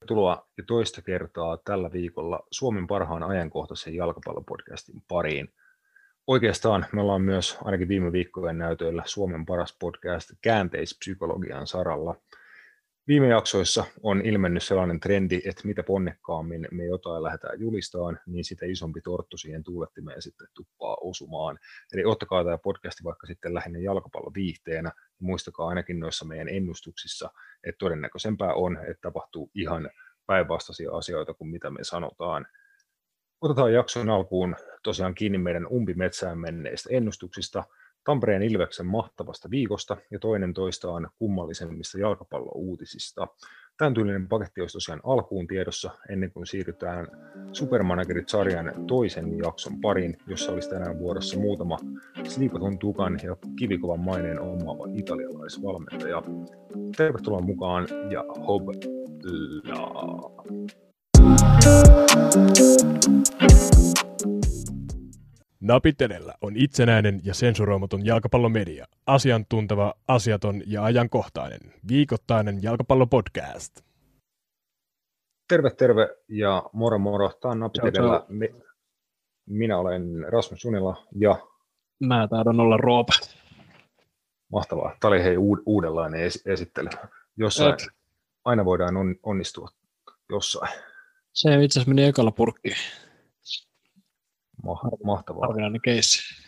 Tervetuloa jo toista kertaa tällä viikolla Suomen parhaan ajankohtaisen jalkapallopodcastin pariin. Oikeastaan me ollaan myös ainakin viime viikkojen näytöillä Suomen paras podcast käänteispsykologian saralla. Viime jaksoissa on ilmennyt sellainen trendi, että mitä ponnekkaammin me jotain lähdetään julistaan, niin sitä isompi torttu siihen tuulettimeen sitten tuppaa osumaan. Eli ottakaa tämä podcasti vaikka sitten lähinnä jalkapalloviihteenä, ja muistakaa ainakin noissa meidän ennustuksissa, että todennäköisempää on, että tapahtuu ihan päinvastaisia asioita kuin mitä me sanotaan. Otetaan jakson alkuun tosiaan kiinni meidän umpimetsään menneistä ennustuksista, Tampereen Ilveksen mahtavasta viikosta ja toinen toistaan kummallisemmista jalkapallouutisista. Tämän tyylinen paketti olisi tosiaan alkuun tiedossa ennen kuin siirrytään Supermanagerit-sarjan toisen jakson pariin, jossa olisi tänään vuorossa muutama sliipatun tukan ja kivikovan maineen omaava italialaisvalmentaja. Tervetuloa mukaan ja hobla! Napit edellä on itsenäinen ja sensuroimaton jalkapallomedia, asiantunteva, asiaton ja ajankohtainen, viikoittainen jalkapallopodcast. Terve, terve ja moro moro. Tämä on Napit edellä. Minä olen Rasmus Junila ja... Mä taidan olla Roope. Mahtavaa. Tämä oli hei uudenlainen esittely. Jossain Et. aina voidaan onnistua jossain. Se itse asiassa meni ekalla purkkiin. Mahtavaa. Harvinainen keissi.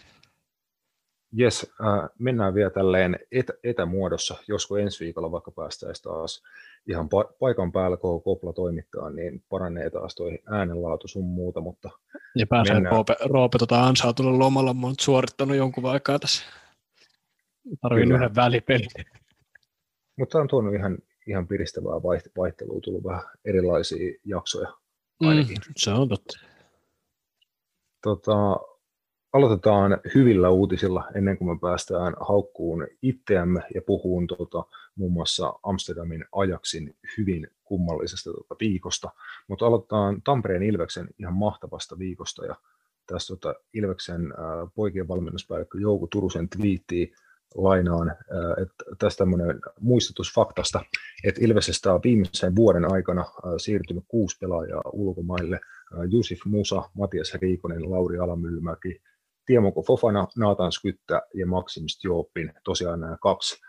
Jes, äh, mennään vielä tälleen etä, etämuodossa, josko ensi viikolla vaikka päästäisiin taas ihan pa- paikan päällä, kun Kopla toimittaa, niin paranee taas toi äänenlaatu sun muuta, mutta Ja pääsee mennään... Roope, Roope tota ansaa tulla lomalla, mä oon suorittanut jonkun aikaa tässä. Tarviin yhden välipelin. Mutta on tuonut ihan, ihan piristävää vaihtelua, tullut vähän erilaisia jaksoja ainakin. Mm, se on totta. Tota, aloitetaan hyvillä uutisilla ennen kuin me päästään haukkuun itseämme ja puhuun tota, muun muassa Amsterdamin ajaksin hyvin kummallisesta tota, viikosta. Mutta aloitetaan Tampereen Ilveksen ihan mahtavasta viikosta ja tässä tota, Ilveksen äh, poikien valmennuspäällikkö Jouko Turusen twiittiin lainaan, että tässä tämmöinen muistutus faktasta, että Ilvesestä on viimeisen vuoden aikana siirtynyt kuusi pelaajaa ulkomaille, Jusif Musa, Matias Riikonen, Lauri Alamylmäki, Tiemoko Fofana, Naatan Skyttä ja Maxim Stjopin, tosiaan nämä kaksi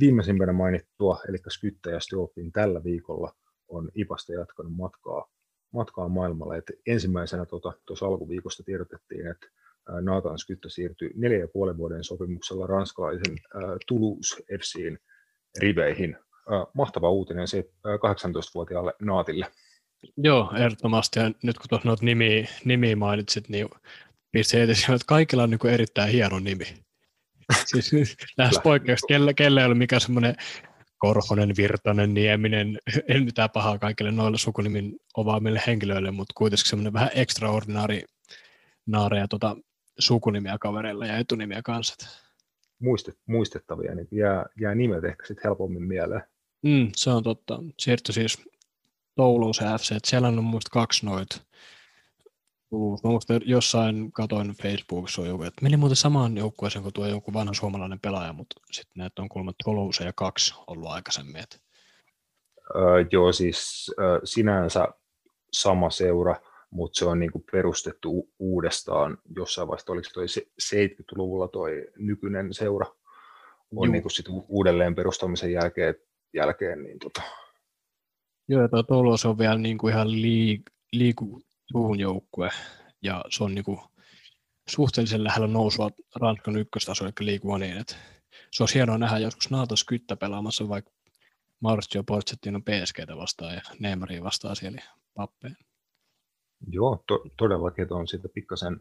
viimeisimpänä mainittua, eli Skyttä ja Stjopin tällä viikolla on IPAsta jatkanut matkaa, matkaa maailmalle. Et ensimmäisenä tuossa tuota, alkuviikosta tiedotettiin, että Nathan Skyttä siirtyi neljä ja puolen vuoden sopimuksella ranskalaisen Toulouse FCin riveihin. Mahtava uutinen se 18-vuotiaalle Naatille. Joo, ehdottomasti. Ja nyt kun tuossa nimiä, nimiä mainitsit, niin pisti että kaikilla on niin kuin erittäin hieno nimi. siis lähes poikkeus, kelle, kelle ei ole mikään semmoinen Korhonen, Virtanen, Nieminen, en mitään pahaa kaikille noille sukunimin ovaamille henkilöille, mutta kuitenkin semmoinen vähän extraordinaari naareja tota, sukunimiä kavereilla ja etunimiä kanssa. Muistet, muistettavia, niin jää, jää nimet ehkä sitten helpommin mieleen. Mm, se on totta. Siirtyi siis Toulouse FC, että siellä on muista kaksi noita. Mä muistan, jossain katoin Facebookissa on joku, että meni muuten samaan joukkueeseen kuin tuo joku vanha suomalainen pelaaja, mutta sitten näitä on kolme Toulouse ja kaksi ollut aikaisemmin. Että... Öö, joo, siis öö, sinänsä sama seura, mutta se on niin kuin perustettu uudestaan jossain vaiheessa, oliko toi 70-luvulla toi nykyinen seura on niin kuin sit uudelleen perustamisen jälkeen, jälkeen niin tota. Joo, tuo Toulouse on vielä niin kuin ihan liik- liikutuun joukkue, ja se on niin kuin suhteellisen lähellä nousua Ranskan ykköstaso, eli liikua niin, että se on hienoa nähdä joskus Naatos Kyttä pelaamassa vaikka Mauricio Pochettino PSGtä vastaan ja Neymaria vastaan siellä pappeen. Joo, to, todellakin, on siitä pikkasen,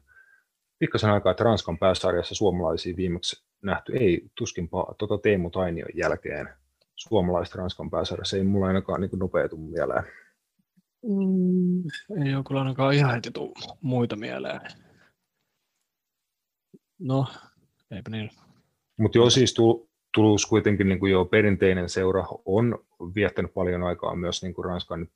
pikkasen aikaa, että Ranskan pääsarjassa suomalaisia viimeksi nähty, ei tuskinpa tuota Teemu Tainion jälkeen suomalaiset Ranskan pääsarjassa, ei mulla ainakaan niin nopeutu mieleen. Mm, ei ole kyllä ainakaan ihan heti tuu muita mieleen. No, eipä niin. Mutta joo, siis Toulouse kuitenkin niin kuin jo perinteinen seura on viettänyt paljon aikaa myös niin kuin Ranskan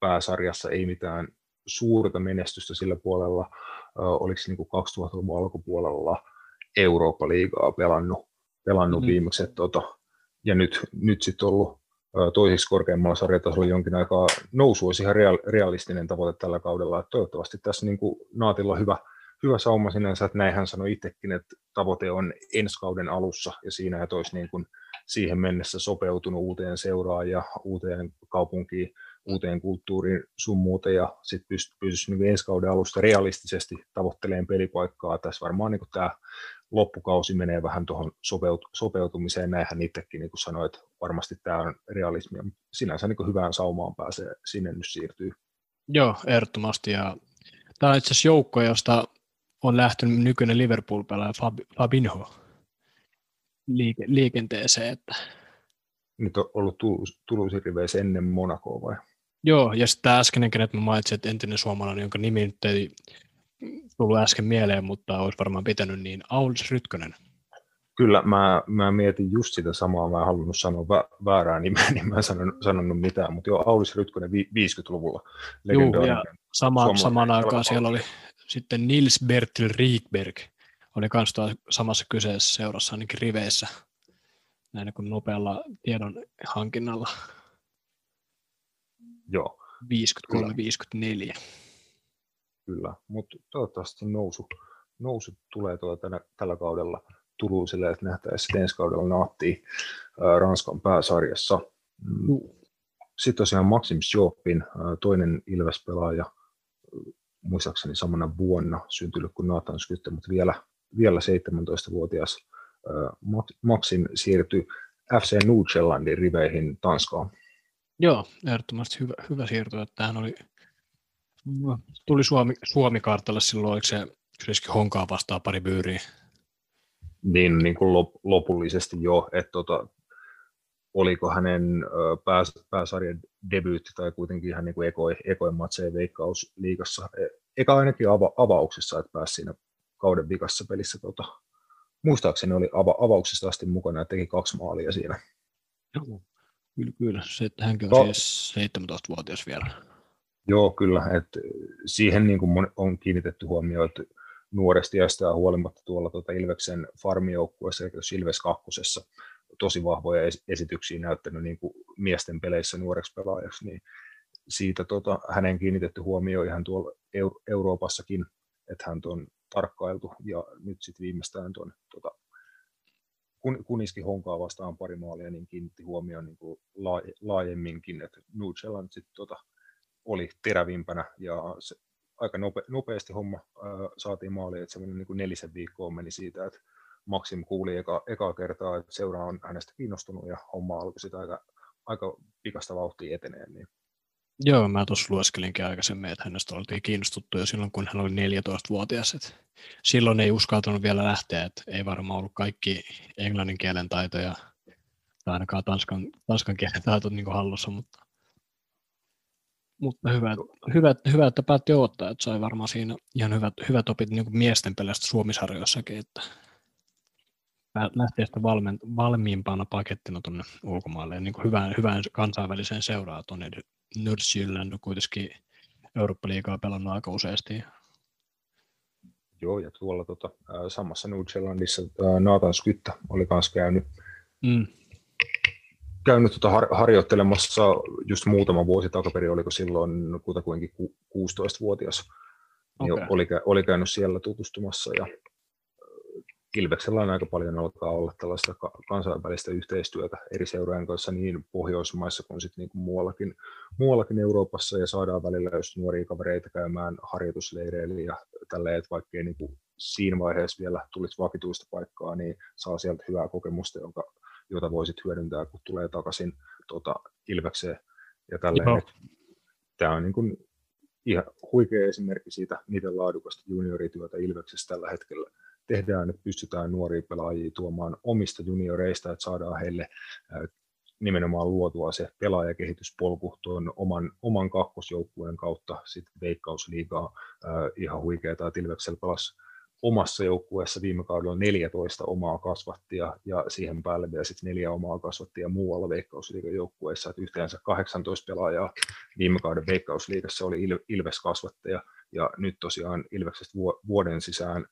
pääsarjassa, ei mitään suurta menestystä sillä puolella, oliko niin kuin 2000-luvun alkupuolella Eurooppa-liigaa pelannut, pelannut mm. viimeksi, tota, ja nyt, nyt sitten ollut toisiksi korkeammalla sarjatasolla jonkin aikaa nousu olisi ihan realistinen tavoite tällä kaudella. Että toivottavasti tässä niin kuin Naatilla on hyvä, hyvä sauma sinänsä, että näin hän sanoi itsekin, että tavoite on ensi kauden alussa ja siinä että olisi niin kuin siihen mennessä sopeutunut uuteen seuraan ja uuteen kaupunkiin, uuteen kulttuuriin sun muuta ja sitten pystyisi niin ensi kauden alusta realistisesti tavoitteleen pelipaikkaa. Tässä varmaan niin tämä loppukausi menee vähän tuohon sopeut- sopeutumiseen, näinhän itsekin niin kuin sanoit, varmasti tämä on realismia, mutta sinänsä niin hyvään saumaan pääsee sinne nyt siirtyy. Joo, ehdottomasti ja tämä on itse asiassa joukko, josta on lähtenyt nykyinen Liverpool-pelaaja Fab- Fabinho liike- liikenteeseen. Että... Nyt on ollut Tuluisin riveissä ennen Monacoa vai? Joo, ja sitten tämä äskeinen, kenet mä mainitsin, että entinen suomalainen, jonka nimi nyt ei tullut äsken mieleen, mutta olisi varmaan pitänyt, niin Aulis Rytkönen. Kyllä, mä, mä mietin just sitä samaa, mä en halunnut sanoa vä- väärää nimeä, niin mä en sanonut, sanonut mitään, mutta joo, Aulis Rytkönen vi- 50-luvulla. Joo, ja sama, samaan aikaan siellä oli sitten Nils Bertil Riikberg, oli myös samassa kyseessä seurassa ainakin riveissä, näin kuin nopealla tiedon hankinnalla. Joo. 53-54. Kyllä, mutta toivottavasti nousu, nousu tulee tuota tänä, tällä kaudella Tuluisille, että nähtäisiin ensi kaudella naattii Ranskan pääsarjassa. Mm. Sitten tosiaan Maxims Jopin, toinen Ilves-pelaaja, muistaakseni samana vuonna syntynyt kuin Nathan Skytte, mutta vielä, vielä 17-vuotias Maxim siirtyi FC Nordjyllandin riveihin Tanskaan. Joo, ehdottomasti hyvä, hyvä siirto. Että tämähän oli, tuli Suomi, Suomi-kartalle silloin, oliko se Kriski Honkaa vastaa pari byyriä? Niin, niin kuin lop, lopullisesti jo, että tota, oliko hänen pääs, pääsarjan debyytti tai kuitenkin ihan niin kuin ekoi, ekoin matseja veikkausliigassa. E, eka ainakin ava, avauksessa, että pääsi siinä kauden vikassa pelissä. Tota, muistaakseni oli ava, avauksesta asti mukana ja teki kaksi maalia siinä. Joo. Kyllä, kyllä. Se, hänkin on no, siis 17-vuotias vielä. Joo, kyllä. että siihen niin kuin on kiinnitetty huomioon, että nuoresti ja huolimatta tuolla tuota Ilveksen farmijoukkueessa, eli Ilves kakkosessa, tosi vahvoja esityksiä näyttänyt niin kuin miesten peleissä nuoreksi pelaajaksi, niin siitä tota, hänen kiinnitetty huomioon ihan tuolla Euro- Euroopassakin, että hän on tarkkailtu, ja nyt sitten viimeistään tuon tota, kun, Kuniski Honkaa vastaan pari maalia, niin kiinnitti huomioon niin kuin laajemminkin, että Nugella sitten tota, oli terävimpänä ja se, aika nope, nopeasti homma ää, saatiin maaliin, että semmoinen niin nelisen viikkoa meni siitä, että Maxim kuuli eka, eka kertaa, että seura on hänestä kiinnostunut ja homma alkoi sitä aika, aika pikasta vauhtia etenee. Niin. Joo, mä tuossa lueskelinkin aikaisemmin, että hänestä oltiin kiinnostuttu jo silloin, kun hän oli 14-vuotias. Että silloin ei uskaltanut vielä lähteä, että ei varmaan ollut kaikki englannin kielen taitoja tai ainakaan tanskan, tanskan kielen taito niin hallussa, mutta, mutta hyvä, hyvä, hyvä, että päätti odottaa, että sai varmaan siinä ihan hyvät, hyvät opit niin miesten pelästä Suomisarjoissakin, että lähtee sitten valmen, valmiimpana pakettina tuonne ulkomaille ja niin hyvään, hyvään kansainväliseen seuraan tuonne Nürnbergillä on kuitenkin Eurooppa-liigaa pelannut aika useasti. Joo, ja tuolla tota, samassa Nordjyllandissa Nathan Skytta oli myös käynyt, mm. Käynyt tota har, harjoittelemassa just muutama vuosi takaperin, oliko silloin kutakuinkin 16-vuotias, okay. niin oli, oli käynyt siellä tutustumassa ja Ilveksellä on aika paljon alkaa olla tällaista kansainvälistä yhteistyötä eri seurojen kanssa niin Pohjoismaissa kuin sitten niin kuin muuallakin, muuallakin Euroopassa ja saadaan välillä just nuoria kavereita käymään harjoitusleireillä ja tälleen, että vaikkei niin kuin siinä vaiheessa vielä tulisi vakituista paikkaa, niin saa sieltä hyvää kokemusta, jonka, jota voisit hyödyntää, kun tulee takaisin tuota, Ilvekseen ja tälleen. Tämä on niin kuin ihan huikea esimerkki siitä, miten laadukasta juniorityötä Ilveksessä tällä hetkellä tehdään, että pystytään nuoria pelaajia tuomaan omista junioreista, että saadaan heille nimenomaan luotua se pelaajakehityspolku tuon oman, oman kakkosjoukkueen kautta sitten Veikkausliigaa ihan huikeaa, että Ilveksellä pelasi omassa joukkueessa viime kaudella 14 omaa kasvattia ja siihen päälle vielä sitten neljä omaa kasvattia muualla Veikkausliigan joukkueessa, että yhteensä 18 pelaajaa viime kauden Veikkausliigassa oli Ilves kasvattaja ja nyt tosiaan Ilveksestä vuoden sisään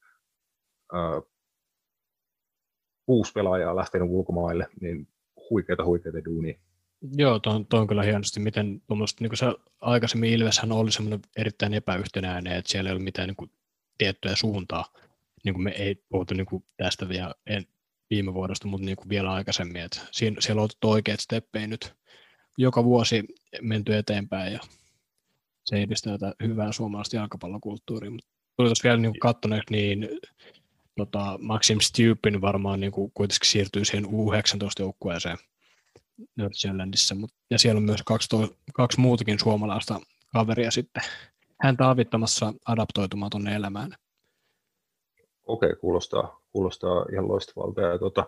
kuusi pelaajaa lähtenyt ulkomaille, niin huikeita huikeita duunia. Joo, tuo on, on kyllä hienosti, miten niin kuin se aikaisemmin Ilveshän oli semmoinen erittäin epäyhtenäinen, että siellä ei ole mitään niin kuin, tiettyä suuntaa. Niin kuin me ei puhuta niin kuin tästä vielä en, viime vuodesta, mutta niin kuin vielä aikaisemmin. Että siinä, siellä on otettu oikeat steppejä nyt joka vuosi menty eteenpäin ja se edistää tätä hyvää suomalaista jalkapallokulttuuria. Mutta tuli tuossa vielä niin katsoneeksi, niin tota, Maxim Stupin varmaan niin kuin kuitenkin siirtyy siihen U19-joukkueeseen Nördsjöländissä, ja siellä on myös kaksi, to, kaksi muutakin suomalaista kaveria sitten häntä avittamassa adaptoitumaan tuonne elämään. Okei, kuulostaa, kuulostaa ihan loistavalta ja tuota,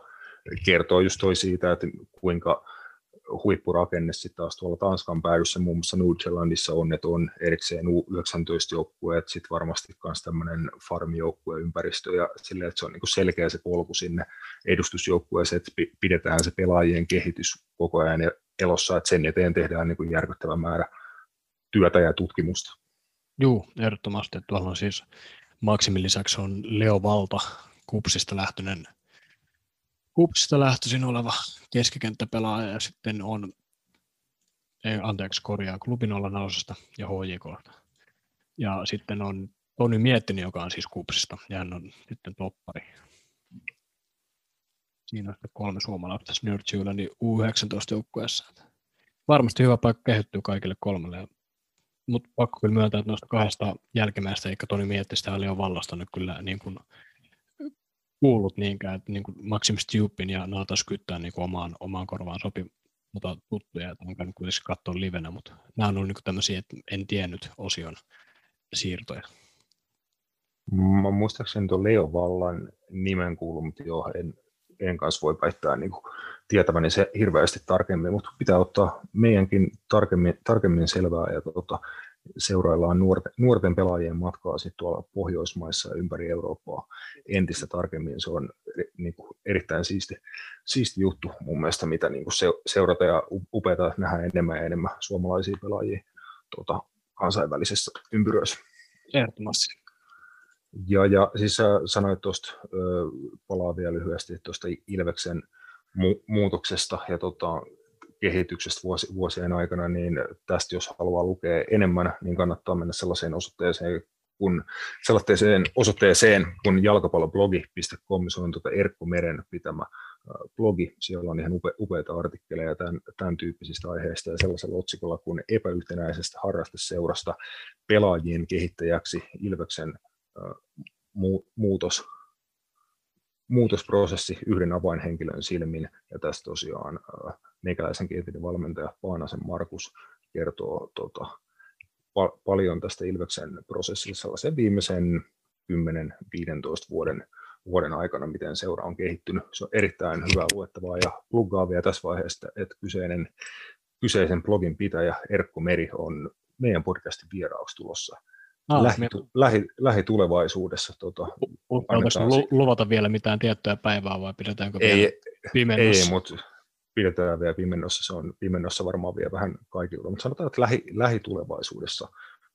kertoo just toi siitä, että kuinka huippurakenne sitten taas tuolla Tanskan päädyssä, muun muassa Nordjyllandissa on, että on erikseen U19-joukkueet, sitten varmasti myös tämmöinen farmijoukkue-ympäristö ja sille, että se on niinku selkeä se polku sinne edustusjoukkueeseen, että pidetään se pelaajien kehitys koko ajan elossa, että sen eteen tehdään niinku järkyttävä määrä työtä ja tutkimusta. Joo, ehdottomasti. Tuolla on siis Maksimin lisäksi on Leo Valta, Kupsista lähtöinen Kupsista lähtöisin oleva keskikenttäpelaaja ja sitten on, ei, anteeksi korjaa, klubin olla nausesta ja HJK. Ja sitten on Toni Miettinen, joka on siis Kupsista ja hän on sitten toppari. Siinä on kolme suomalaista tässä niin U19-joukkueessa. Varmasti hyvä paikka kehittyy kaikille kolmelle. Mutta pakko kyllä myöntää, että noista kahdesta jälkimmäistä, eikä Toni Miettistä oli jo vallastanut kyllä niin kuin kuullut niinkään, että niin kuin Maxim Stupin ja Naata Skyttää niin kuin omaan, omaan korvaan sopi mutta tuttuja, että on käynyt kuitenkin katsoa livenä, mutta nämä on ollut niin tämmöisiä, että en tiennyt osion siirtoja. Mä muistaakseni tuon Leo Vallan nimen kuullut, mutta joo, en, en kanssa voi väittää niin kuin tietäväni se hirveästi tarkemmin, mutta pitää ottaa meidänkin tarkemmin, tarkemmin selvää ja tota, seuraillaan nuorten, nuorten pelaajien matkaa sit tuolla Pohjoismaissa ja ympäri Eurooppaa entistä tarkemmin. Se on niin kuin, erittäin siisti, siisti juttu mun mielestä, mitä niin kuin se, seurata ja upeata nähdä enemmän ja enemmän suomalaisia pelaajia tuota, kansainvälisessä ympyröissä. Ehdottomasti. Ja, ja siis sanoit tuosta, palaa vielä lyhyesti tuosta Ilveksen mu- muutoksesta ja tota, kehityksestä vuosi, vuosien aikana, niin tästä jos haluaa lukea enemmän, niin kannattaa mennä sellaiseen osoitteeseen kun sellaiseen osoitteeseen kun jalkapalloblogi.com, se on tuota Erkko Meren pitämä blogi, siellä on ihan upe, upeita artikkeleja tämän, tämän tyyppisistä aiheista ja sellaisella otsikolla kuin epäyhtenäisestä harrasteseurasta pelaajien kehittäjäksi Ilveksen muutos muutosprosessi yhden avainhenkilön silmin, ja tässä tosiaan meikäläisen entinen valmentaja Paanasen Markus kertoo tota, pa- paljon tästä Ilveksen prosessissa sellaisen viimeisen 10-15 vuoden, vuoden aikana, miten seura on kehittynyt. Se on erittäin hyvää luettavaa ja pluggaa vielä tässä vaiheessa, että kyseinen, kyseisen blogin pitäjä Erkko Meri on meidän podcastin vieraaksi tulossa Ah, lähi, lähi, lähitulevaisuudessa. Tota, lu, luvata vielä mitään tiettyä päivää vai pidetäänkö ei, vielä pimennossa? Ei, mutta pidetään vielä pimennossa. Se on pimennossa varmaan vielä vähän kaikilla, mutta sanotaan, että lähi, lähitulevaisuudessa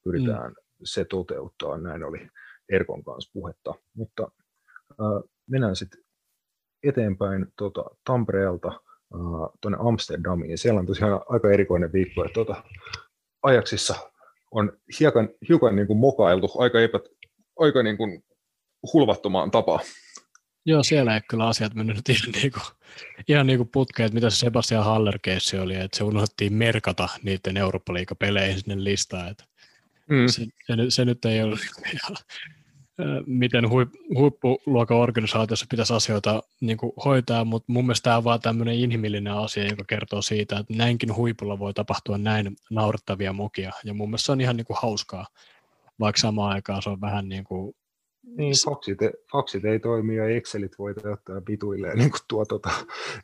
pyritään mm. se toteuttaa. Näin oli Erkon kanssa puhetta. Mutta äh, mennään sitten eteenpäin tuota, Tampereelta äh, tuonne Amsterdamiin. Siellä on tosiaan aika erikoinen viikko. Että, tuota, Ajaksissa on hiukan, hiukan niin kuin mokailtu aika, epä, aika niin kuin hulvattomaan tapaan. Joo, siellä ei kyllä asiat mennyt ihan niin kuin, ihan niin kuin putkeen, mitä se Sebastian Haller oli, että se unohdettiin merkata niiden eurooppa peleihin sinne listaan. Että mm. se, se, se, nyt ei ole ihan, miten huip, huippuluokan organisaatiossa pitäisi asioita niin kuin hoitaa, mutta mun mielestä tämä on vaan tämmöinen inhimillinen asia, joka kertoo siitä, että näinkin huipulla voi tapahtua näin naurettavia mokia, ja mun mielestä se on ihan niin kuin hauskaa, vaikka samaan aikaan se on vähän niin kuin niin, faksit, faksit ei toimi ja Excelit voi ottaa pituilleen niin kuin tuo tota,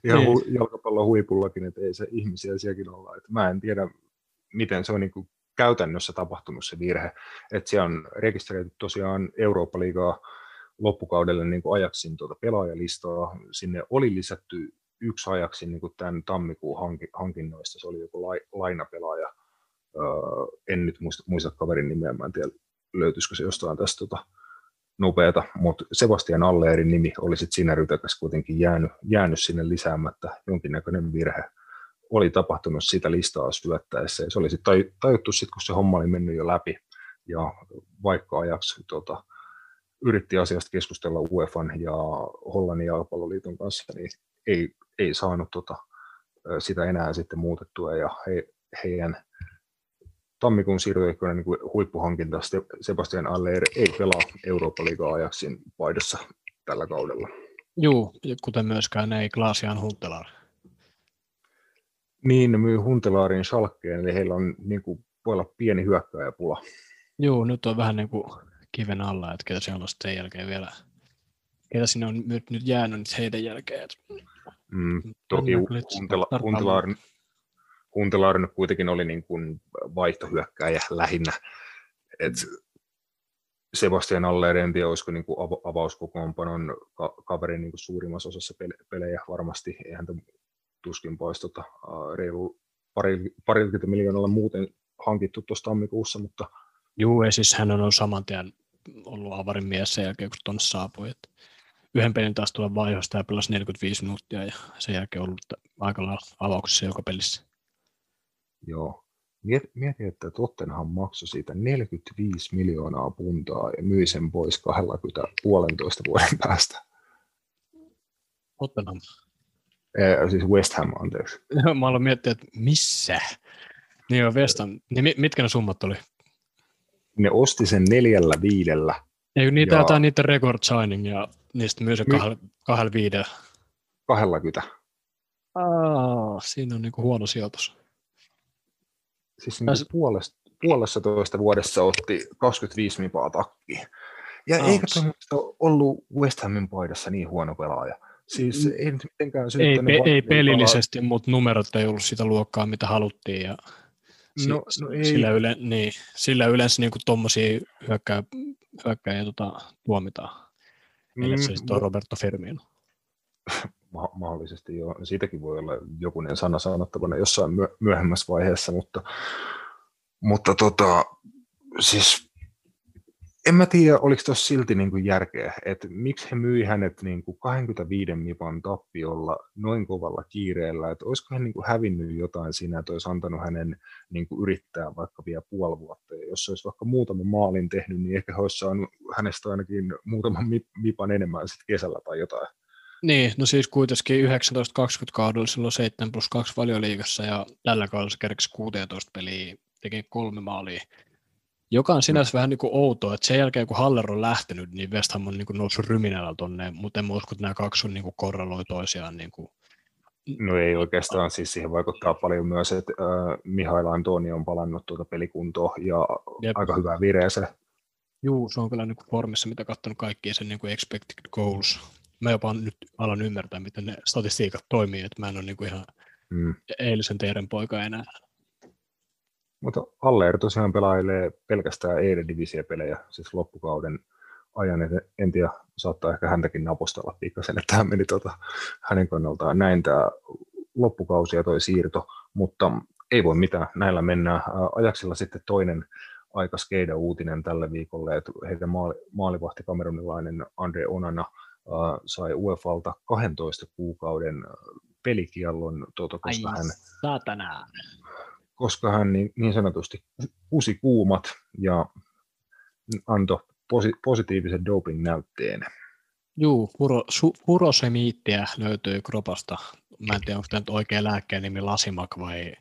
ihan niin. hu, jalkapallon huipullakin, että ei se ihmisiä sielläkin olla. Että mä en tiedä, miten se on niin kuin käytännössä tapahtunut se virhe, että siellä on rekisteröity tosiaan Eurooppa-liigaa loppukaudelle niin kuin ajaksin tuota pelaajalistaa. Sinne oli lisätty yksi ajaksi niin kuin tämän tammikuun hankinnoista, se oli joku lainapelaaja. Öö, en nyt muista, muista kaverin nimeä, mä en tiedä löytyisikö se jostain tästä tota, nopeata, mutta Sebastian Alleerin nimi oli sitten siinä rytäkäs kuitenkin jäänyt, jäänyt sinne lisäämättä. Jonkinnäköinen virhe oli tapahtunut sitä listaa syöttäessä. Se oli sitten tajuttu sitten, kun se homma oli mennyt jo läpi. Ja vaikka ajaksi tota, yritti asiasta keskustella UEFan ja Hollannin jalkapalloliiton kanssa, niin ei, ei saanut tota, sitä enää sitten muutettua. Ja he, heidän tammikuun siirtoikkunan niin huippuhankinta Sebastian Aller ei pelaa Eurooppa-liigaa ajaksin paidassa tällä kaudella. Joo, kuten myöskään ei Glaasian Huntelaar. Niin, ne myy Huntelaarin Schalkeen, eli heillä on niin kuin, voi olla pieni hyökkääjäpula. Joo, nyt on vähän niin kuin kiven alla, että ketä se on sen jälkeen vielä, ketä sinne on nyt, nyt jäänyt nyt heidän jälkeen. Mm, toki Huntela, Huntelaarin, Huntelaarin kuitenkin oli niin kuin vaihtohyökkääjä lähinnä. Et Sebastian Aller, en tiedä, olisiko niin kuin avauskokoonpanon kaveri niin kuin suurimmassa osassa pelejä varmasti. Eihän tuskin pois tota, reilu pari, parikymmentä miljoonalla muuten hankittu tuossa tammikuussa, mutta... Juu, ei siis hän on saman tien ollut avarin mies sen jälkeen, kun tuonne saapui. Että yhden pelin taas tulee vaihosta ja pelasi 45 minuuttia ja sen jälkeen ollut aika lailla avauksessa joka pelissä. Joo. Mieti, että Tottenham maksoi siitä 45 miljoonaa puntaa ja myi sen pois 20 puolentoista vuoden päästä. Tottenham. Eh, siis West Ham, anteeksi. Mä aloin miettiä, että missä? Niin on West Ham. Niin mitkä ne summat oli? Ne osti sen neljällä viidellä. Ei niitä ja... jotain niitä record signing ja niistä myös kahdella, kahdella viidellä. Kahdella kytä. Aa, siinä on niinku huono sijoitus. Siis niinku puolesta, puolessa toista vuodessa otti 25 mipaa takkiin. Ja Ouch. eikä ollut West Hamin paidassa niin huono pelaaja. Siis mm. ei mitenkään ei, pe- ei pelillisesti, pelaa. mutta numerot ei ollut sitä luokkaa, mitä haluttiin. Ja no, si- no ei. Sillä, yle, niin, sillä yleensä niin tuommoisia hyökkää, hyökkääjiä tota, tuomitaan. Mm, Eli se on Roberto Firmino. Ma- mahdollisesti joo. Siitäkin voi olla jokunen sana sanottavana jossain myö- myöhemmässä vaiheessa, mutta, mutta tota, siis en mä tiedä, oliko tuossa silti niin kuin järkeä, että miksi he myi hänet niin kuin 25 mipan tappiolla noin kovalla kiireellä, että olisiko hän niin kuin hävinnyt jotain siinä, että olisi antanut hänen niin kuin yrittää vaikka vielä puoli vuotta, ja jos olisi vaikka muutaman maalin tehnyt, niin ehkä olisi saanut hänestä ainakin muutaman mipan enemmän sitten kesällä tai jotain. Niin, no siis kuitenkin 19-20 kaudella silloin 7 plus 2 valioliigassa ja tällä kaudella se kerkesi 16 peliä, teki kolme maalia joka on sinänsä mm. vähän niin kuin outoa, että sen jälkeen kun Haller on lähtenyt, niin West Ham on niin kuin noussut ryminällä tonne, mutta en usko, että nämä kaksi on niin kuin korreloi toisiaan. Niin kuin. No ei oikeastaan, siis siihen vaikuttaa paljon myös, että äh, Mihail Antoni on palannut tuota pelikuntoa ja Jep. aika hyvää vireeseen. Juu, se on kyllä niin kuin formissa, mitä katsonut kaikkia sen niin kuin expected goals. Mä jopa nyt alan ymmärtää, miten ne statistiikat toimii, että mä en ole niin kuin ihan mm. eilisen teidän poika enää. Mutta Aller tosiaan pelailee pelkästään Eredivisie-pelejä, siis loppukauden ajan, että en tiedä, saattaa ehkä häntäkin napostella pikkasen, että hän meni tota, hänen kannaltaan näin tämä loppukausi ja toi siirto, mutta ei voi mitään, näillä mennään. Ajaksilla sitten toinen aika skeida uutinen tällä viikolla, että heidän maali, maalivahti kamerunilainen Andre Onana äh, sai UEFalta 12 kuukauden pelikiellon, tuota, koska Ai, hän, saatana koska hän niin, niin sanotusti kusi kuumat ja antoi posi, positiivisen doping-näytteen. Juu, furo, su, furosemiittiä löytyy kropasta. Mä en tiedä, onko tämä nyt oikea lääkkeen nimi Lasimak vai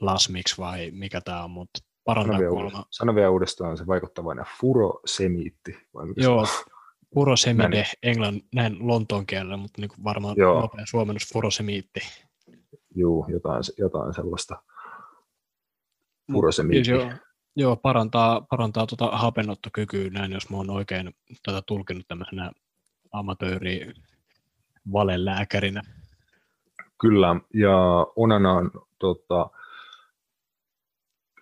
Lasmix vai mikä tämä on, mutta parantaa sano kuulemma. Sano vielä uudestaan se vaikuttavainen furosemiitti. Vai Joo, furosemide, englann, näin lontoon kielellä, mutta niin varmaan Joo. nopea suomennus furosemiitti. Joo, jotain, jotain sellaista furosemiitti. Joo, joo, parantaa, parantaa tuota hapenottokykyä näin, jos mä oon oikein tätä tulkinut tämmöisenä amatööri valelääkärinä. Kyllä, ja Onanan, tota,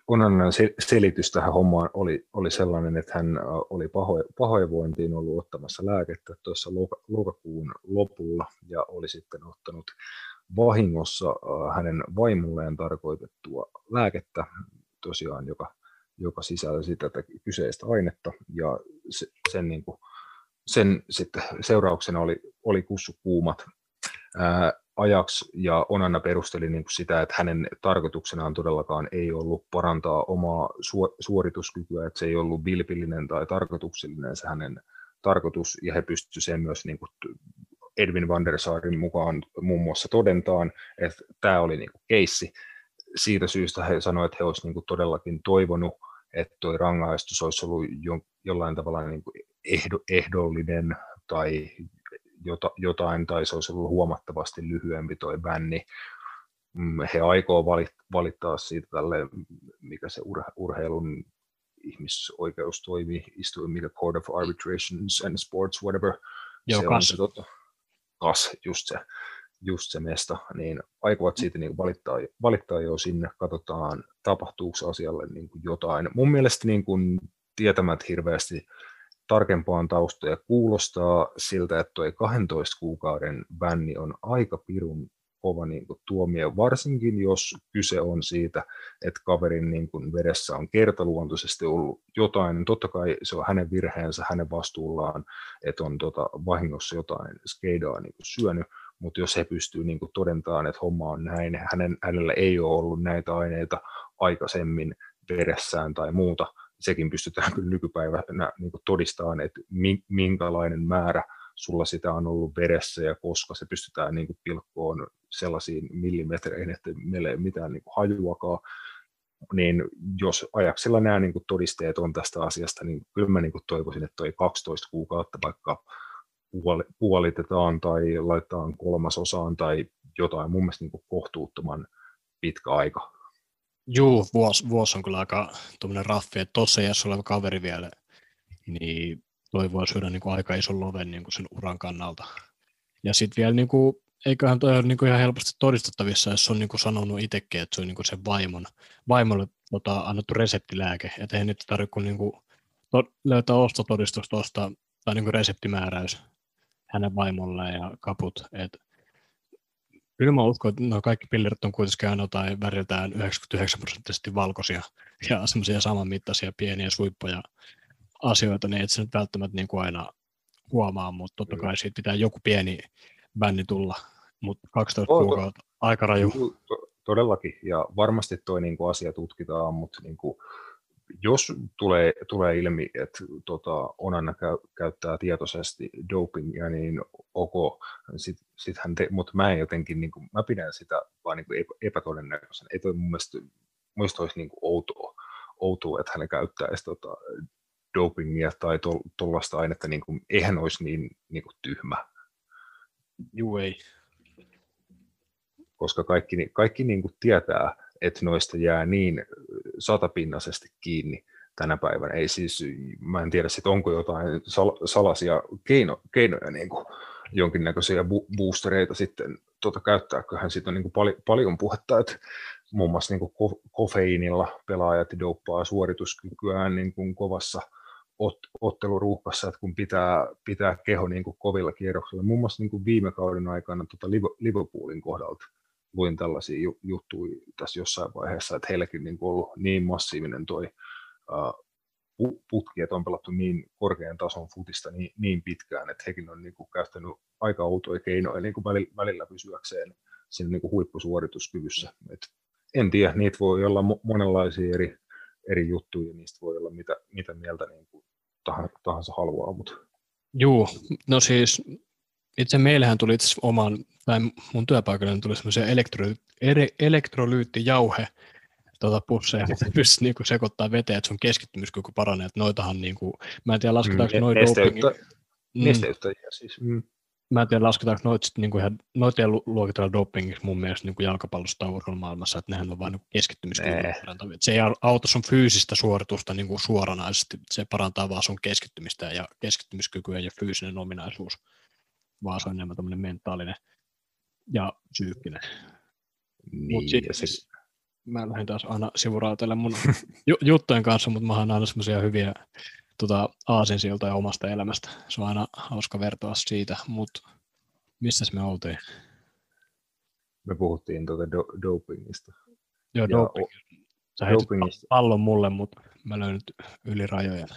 Onanan selitys tähän hommaan oli, oli sellainen, että hän oli paho, pahoinvointiin ollut ottamassa lääkettä tuossa lokakuun lopulla ja oli sitten ottanut vahingossa hänen vaimolleen tarkoitettua lääkettä, tosiaan, joka, joka sisälsi tätä kyseistä ainetta, ja se, sen, niin kuin, sen sitten seurauksena oli, oli kussukuumat. Ää, ajaksi, ja Onana perusteli niin kuin sitä, että hänen tarkoituksenaan todellakaan ei ollut parantaa omaa suorituskykyä, että se ei ollut vilpillinen tai tarkoituksellinen se hänen tarkoitus, ja he pystyivät sen myös niin kuin Edwin van der Saarin mukaan muun muassa todentaan, että tämä oli niin kuin keissi. Siitä syystä he sanoivat, että he olisivat niin kuin todellakin toivonut, että tuo rangaistus olisi ollut jo, jollain tavalla niin kuin ehdo, ehdollinen tai jota, jotain, tai se olisi ollut huomattavasti lyhyempi tuo bänni. Mm, he aikoo valittaa siitä tälle, mikä se ur, urheilun ihmisoikeus toimii, istuin, mikä Court of Arbitrations and Sports, whatever. Joo, se kas. on se, tota, kas, just se, just se mesta, niin aikovat siitä niin valittaa, valittaa jo sinne, katsotaan tapahtuuko asialle niin kuin jotain. Mun mielestä niin kuin tietämät hirveästi tarkempaan taustoja kuulostaa siltä, että tuo 12 kuukauden bänni on aika pirun kova niin kuin, tuomio, varsinkin jos kyse on siitä, että kaverin niin kuin, veressä on kertaluontoisesti ollut jotain, niin totta kai se on hänen virheensä, hänen vastuullaan, että on tota, vahingossa jotain skeidaa niin kuin, syönyt, mutta jos he pystyy niin todentamaan, että homma on näin, hänen, hänellä ei ole ollut näitä aineita aikaisemmin veressään tai muuta, sekin pystytään kyllä nykypäivänä niin todistamaan, että minkälainen määrä sulla sitä on ollut veressä ja koska se pystytään niin pilkkoon sellaisiin millimetreihin, että meillä ei mitään niin kuin hajuakaan, niin jos ajaksella nämä niin kuin todisteet on tästä asiasta, niin kyllä mä niin kuin toivoisin, että toi 12 kuukautta vaikka puolitetaan tai laitetaan kolmasosaan tai jotain, mun mielestä niin kuin kohtuuttoman pitkä aika. Juu, vuosi, vuosi on kyllä aika tuommoinen raffi, että tuossa iässä oleva kaveri vielä, niin toi voi syödä niin kuin aika ison loven niin kuin sen uran kannalta. Ja sitten vielä, niin kuin, eiköhän toi ole niin kuin ihan helposti todistettavissa, jos on niin kuin sanonut itsekin, että se on niin kuin sen vaimon, vaimolle tota, annettu reseptilääke, että ei nyt tarvitse kuin, niin kuin to, löytää ostotodistus tuosta, tai niin kuin reseptimääräys hänen vaimolleen ja kaput, että Kyllä mä uskon, että no kaikki pillerit on kuitenkin aina jotain väriltään 99 prosenttisesti valkoisia ja semmoisia samanmittaisia pieniä suippoja asioita, niin et se nyt välttämättä niin kuin aina huomaa, mutta totta kai siitä pitää joku pieni bänni tulla, mutta 12 Onko? kuukautta, aika raju. Todellakin, ja varmasti tuo niin kuin asia tutkitaan, mutta niin kuin, jos tulee, tulee ilmi, että tota, Onana käy, käyttää tietoisesti dopingia, niin ok, sit, sit hän te, mutta mä en jotenkin, niin kuin, mä pidän sitä vaan niin kuin epä, epätodennäköisenä. Ei toi mun mielestä, mun mielestä olisi niin kuin outoa, outoa, että hän käyttäisi tota, dopingia tai tuollaista ainetta, niin kuin, eihän olisi niin, niin kuin tyhmä. Juu ei. Koska kaikki, kaikki niin kuin tietää, että noista jää niin satapinnaisesti kiinni tänä päivänä. Ei siis, mä en tiedä sit onko jotain sal- salaisia keino, keinoja niin kuin jonkinnäköisiä bu- boostereita sitten tota, käyttääköhän siitä on niin kuin pal- paljon puhetta, että muun muassa niin kuin ko- kofeiinilla pelaajat douppaa suorituskykyään niin kuin kovassa ot- otteluruuhkassa, että kun pitää, pitää keho niin kuin kovilla kierroksilla. Muun muassa niin kuin viime kauden aikana tota Liverpoolin kohdalta luin tällaisia juttuja tässä jossain vaiheessa, että heilläkin niin ollut niin massiivinen toi putki, että on pelattu niin korkean tason futista niin, niin pitkään, että hekin on niin kuin käyttänyt aika outoja keinoja niin kuin välillä, välillä pysyäkseen siinä niin kuin huippusuorituskyvyssä. Et en tiedä, niitä voi olla monenlaisia eri, eri juttuja, ja niistä voi olla mitä, mitä mieltä niin kuin tahansa haluaa. Mutta. Juu, no siis itse meillähän tuli itse oman, tai mun työpaikalle tuli semmoisia elektro, elektrolyyttijauhe tuota pusseja, mitä pystyt niinku sekoittaa veteen, että sun keskittymiskyky paranee, että noitahan niinku, mä en tiedä lasketaanko mm, noin dopingin. Mm. Nesteyttäjiä siis. Mm. Mä en tiedä lasketaanko noita sitten niinku ihan, noita ei luokitella dopingiksi mun mielestä niinku jalkapallosta maailmassa, että nehän on vain niinku keskittymiskykyä parantavia. Se ei auta sun fyysistä suoritusta niinku suoranaisesti, se parantaa vaan sun keskittymistä ja keskittymiskykyä ja fyysinen ominaisuus vaan se on enemmän tämmöinen mentaalinen ja psyykkinen. Niin, Mut sit, se... Mä lähdin taas aina sivuraatelle mun ju- juttujen kanssa, mutta mä oon aina semmoisia hyviä tota, aasinsiltoja omasta elämästä. Se on aina hauska vertoa siitä, mutta missä me oltiin? Me puhuttiin tuota do- dopingista. Joo, ja doping. Sä dopingista. pallon mulle, mutta mä löin nyt yli rajojen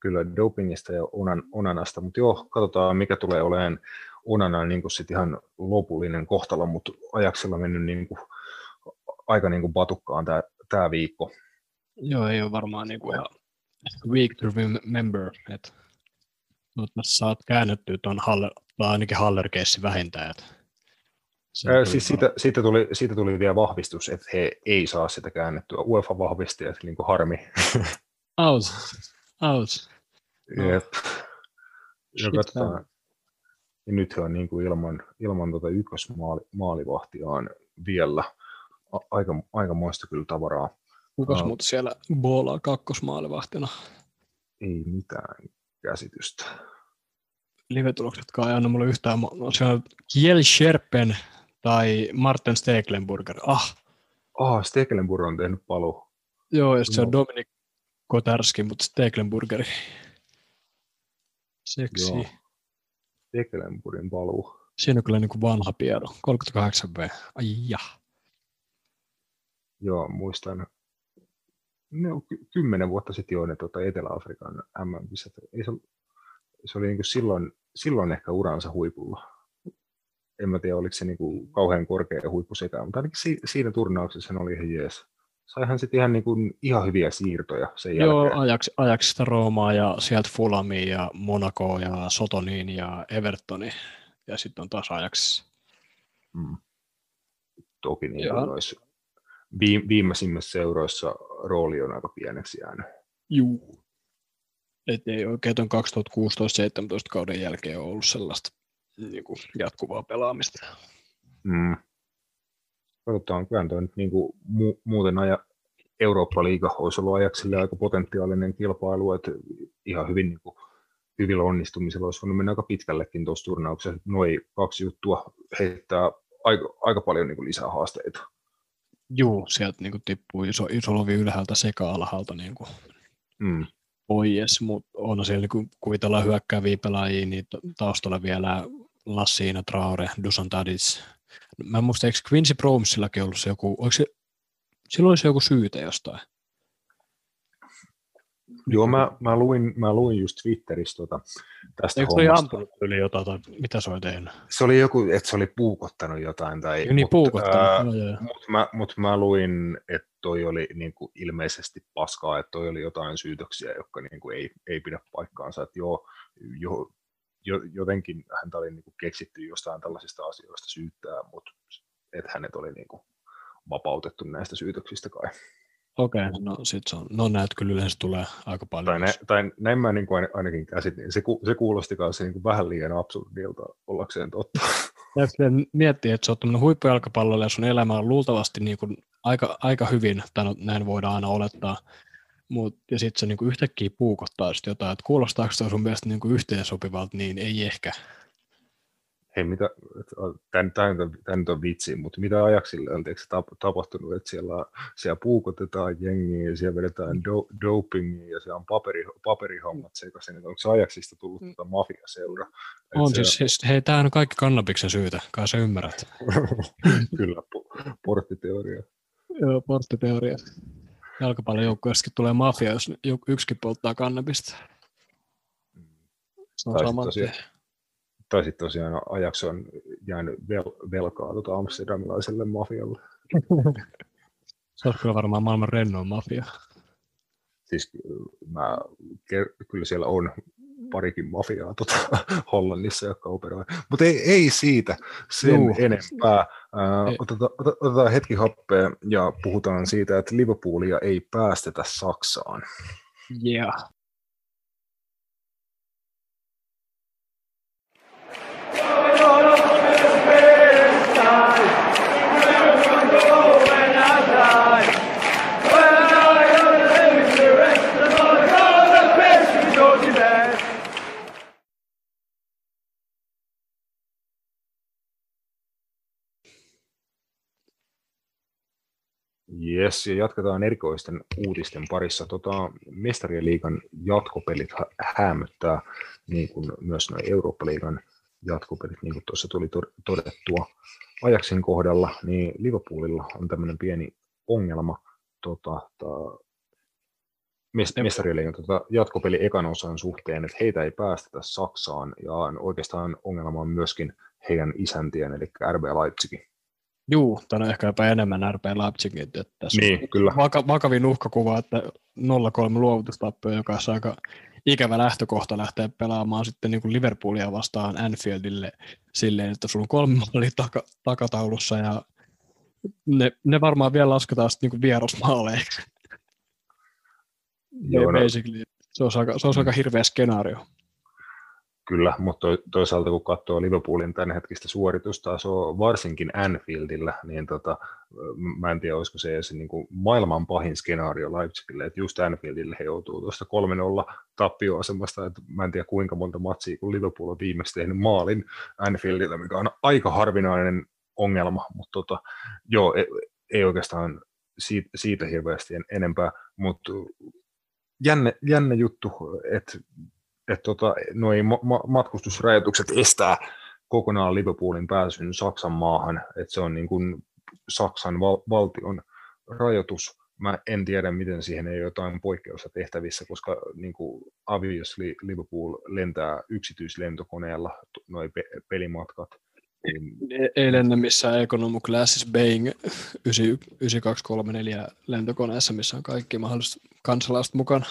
kyllä dopingista ja onan, onanasta, mutta joo, katsotaan mikä tulee olemaan, Onana niin kuin sit ihan lopullinen kohtalo, mutta ajaksella mennyt niin kuin, aika niin kuin patukkaan tämä, tämä viikko. Joo, ei ole varmaan niin kuin ihan week to remember, että saat käännettyä tuon Haller, tai ainakin haller vähintään. Että Ää, siis siitä, siitä, tuli, siitä tuli vielä vahvistus, että he ei saa sitä käännettyä. UEFA vahvisti, että niin kuin harmi. Aus. Aus. Jep. Ja katsotaan. Ja nyt he on niin kuin ilman, ilman tuota ykkösmaalivahtiaan vielä aika, aika moista kyllä tavaraa. Kukas uh, mutta siellä boolaa kakkosmaalivahtina? Ei mitään käsitystä. Live-tuloksetkaan ei anna mulle yhtään. Se on Kiel Scherpen tai Martin Stekelenburger. Ah. Ah, Stekelenburg on tehnyt palu. Joo, ja se on Dominik Kotarski, mutta Stekelenburgeri. Seksi. Joo. Stekelenburgin palu. Siinä on kyllä niin kuin vanha Piero, 38V. Ai ja. Joo, muistan. No, kymmenen vuotta sitten jo ne tuota Etelä-Afrikan MM-kisat. Se, se oli niin kuin silloin, silloin ehkä uransa huipulla en mä tiedä, oliko se niinku kauhean korkea huippu sekään, mutta ainakin si- siinä turnauksessa oli ihan jees. Saihan sitten ihan, niinku, ihan hyviä siirtoja sen Joo, jälkeen. ajaks, ajaksista Roomaa ja sieltä Fulamiin ja Monacoa ja Sotoniin ja Evertoni ja sitten on taas ajaksissa. Mm. Toki niin noissa viimeisimmissä seuroissa rooli on aika pieneksi jäänyt. Juu. Et ei oikein tuon 2016-17 kauden jälkeen ole ollut sellaista niin kuin jatkuvaa pelaamista. Mm. Katsotaan, kyllä toi nyt niin kuin mu- muuten aja, Eurooppa-liiga olisi ollut ajaksille aika potentiaalinen kilpailu, että ihan hyvin niin kuin, hyvillä onnistumisella olisi voinut mennä aika pitkällekin tuossa turnauksessa. Noin kaksi juttua heittää aika, aika paljon niin kuin lisää haasteita. Joo, sieltä niin kuin tippuu iso, iso lovi ylhäältä sekä alhaalta niin kuin mm. pois, mutta on siellä niin kuin kuvitellaan hyökkääviä pelaajia, niin taustalla vielä Lassina, Traore, Dusan Tadic. Mä en muista, eikö Quincy Promesillakin ollut se joku, oliko se, silloin se joku syytä jostain? Joo, mä, mä, luin, mä luin just Twitterissä tota, tästä Eikö hommasta. se ampunut yli jotain, tai mitä se oli tehnyt? Se oli joku, että se oli puukottanut jotain. Tai, niin, mut, puukottanut. Äh, Mutta mä, mut mä luin, että toi oli niin kuin ilmeisesti paskaa, että toi oli jotain syytöksiä, jotka niin kuin ei, ei pidä paikkaansa. Että joo, jo, jotenkin häntä oli niin kuin keksitty jostain tällaisista asioista syyttää, mutta että hänet oli niin kuin vapautettu näistä syytöksistä kai. Okei, okay, no sit se on, no näet kyllä yleensä tulee aika paljon. Tai, nä, tai näin mä niin kuin ainakin käsitin, se, ku, se kuulosti kanssa niin kuin vähän liian absurdilta ollakseen totta. Ja miettii, että se on tämmöinen huippujalkapallo ja sun elämä on luultavasti niin kuin aika, aika hyvin, tai no, näin voidaan aina olettaa, Mut, ja sitten se niinku yhtäkkiä puukottaa sit jotain, että kuulostaako se sun mielestä niinku yhteensopivalta, niin ei ehkä. Hei, mitä, tämä, nyt on vitsi, mutta mitä ajaksille on teikö, tapahtunut, että siellä, siellä puukotetaan jengiä ja siellä vedetään do, dopingia ja siellä on paperi, paperihommat sekaisin, että onko se ajaksista tullut mm. tuota mafiaseura? On siis, siis, hei, tämä on kaikki kannabiksen syytä, kai sä ymmärrät. Kyllä, porttiteoria. Joo, porttiteoria jalkapallojoukkueessakin tulee mafia, jos yksikin polttaa kannabista. Se on tai sama. Tosiaan, tai sitten tosiaan ajaksi on jäänyt vel- velkaa tuota amsterdamilaiselle mafialle. Se on kyllä varmaan maailman rennoin mafia. Siis mä, kyllä siellä on parikin mafiaa tota, Hollannissa, jotka operoi. Mutta ei, ei siitä sen Juu. enempää. Äh, otetaan, otetaan hetki happea ja puhutaan siitä, että Liverpoolia ei päästetä Saksaan. Yeah. Yes, ja jatketaan erikoisten uutisten parissa. Tota, Mestarien liigan jatkopelit hämöttää, niin kuin myös nuo Eurooppa-liigan jatkopelit, niin kuin tuossa tuli todettua Ajaksin kohdalla, niin Liverpoolilla on tämmöinen pieni ongelma. Tota, ta, mestariliigan tota, jatkopeli ekan osan suhteen, että heitä ei päästetä Saksaan, ja oikeastaan ongelma on myöskin heidän isäntien, eli RB Leipzigin. Juu, tämä on ehkä jopa enemmän RP Leipzigin. Että tässä niin, kyllä. Vaka, vakavin uhkakuva, että 0-3 luovutustappio, joka on aika ikävä lähtökohta lähteä pelaamaan sitten niin kuin Liverpoolia vastaan Anfieldille silleen, että sulla on kolme maalia taka, takataulussa ja ne, ne varmaan vielä lasketaan sitten niin vierasmaaleiksi. Joo, no. Se on aika, se on aika hirveä skenaario. Kyllä, mutta toisaalta kun katsoo Liverpoolin tämänhetkistä suoritustasoa, varsinkin Anfieldillä, niin tota, mä en tiedä, olisiko se edes niin kuin maailman pahin skenaario Leipzigille, että just Anfieldille he joutuu tuosta 3-0 tappioasemasta, että mä en tiedä kuinka monta matsia, kun Liverpool on viimeksi tehnyt maalin Anfieldillä, mikä on aika harvinainen ongelma, mutta tota, joo, ei, ei oikeastaan siitä, siitä hirveästi en, enempää, mutta jännä, jännä juttu, että että tota, noi ma- matkustusrajoitukset estää kokonaan Liverpoolin pääsyn Saksan maahan, että se on niin kuin Saksan val- valtion rajoitus. Mä en tiedä, miten siihen ei ole jotain poikkeusta tehtävissä, koska niin kuin obviously Liverpool lentää yksityislentokoneella noi pe- pelimatkat. E-, ei lennä missään Economy Classes Boeing 9234 lentokoneessa, missä on kaikki mahdolliset kansalaiset mukana.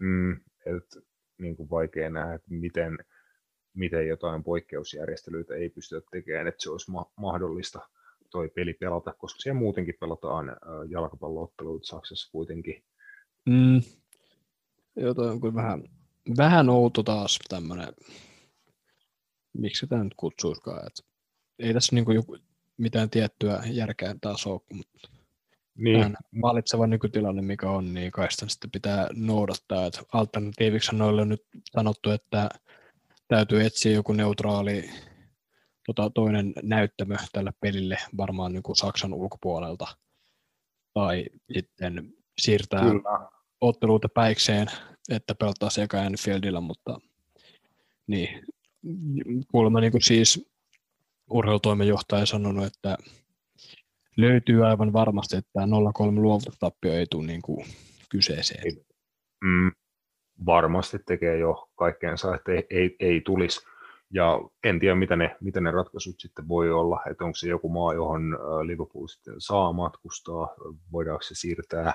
Mm, et niin kuin vaikea nähdä, että miten, miten jotain poikkeusjärjestelyitä ei pystytä tekemään, että se olisi ma- mahdollista toi peli pelata, koska siellä muutenkin pelataan jalkapallootteluita Saksassa kuitenkin. Mm. Joo, toi on kyllä vähän, vähän outo taas tämmöinen, miksi tämä nyt kutsuisikaan, että ei tässä niinku joku, mitään tiettyä järkeä taas ole, mutta niin. valitseva nykytilanne, mikä on, niin kai sitä sitten pitää noudattaa. Että alternatiiviksi noille on nyt sanottu, että täytyy etsiä joku neutraali tota, toinen näyttämö tälle pelille, varmaan niin kuin Saksan ulkopuolelta, tai sitten siirtää Kyllä. otteluita päikseen, että pelataan sekä Anfieldillä, mutta niin, kuulemma niin kuin siis urheilutoimenjohtaja sanonut, että löytyy aivan varmasti, että tämä 0-3 luovutustappio ei tule niin kuin kyseeseen. Mm, varmasti tekee jo kaikkeensa, että ei, ei, ei tulisi. Ja en tiedä, mitä ne, mitä ne ratkaisut sitten voi olla, että onko se joku maa, johon Liverpool sitten saa matkustaa, voidaanko se siirtää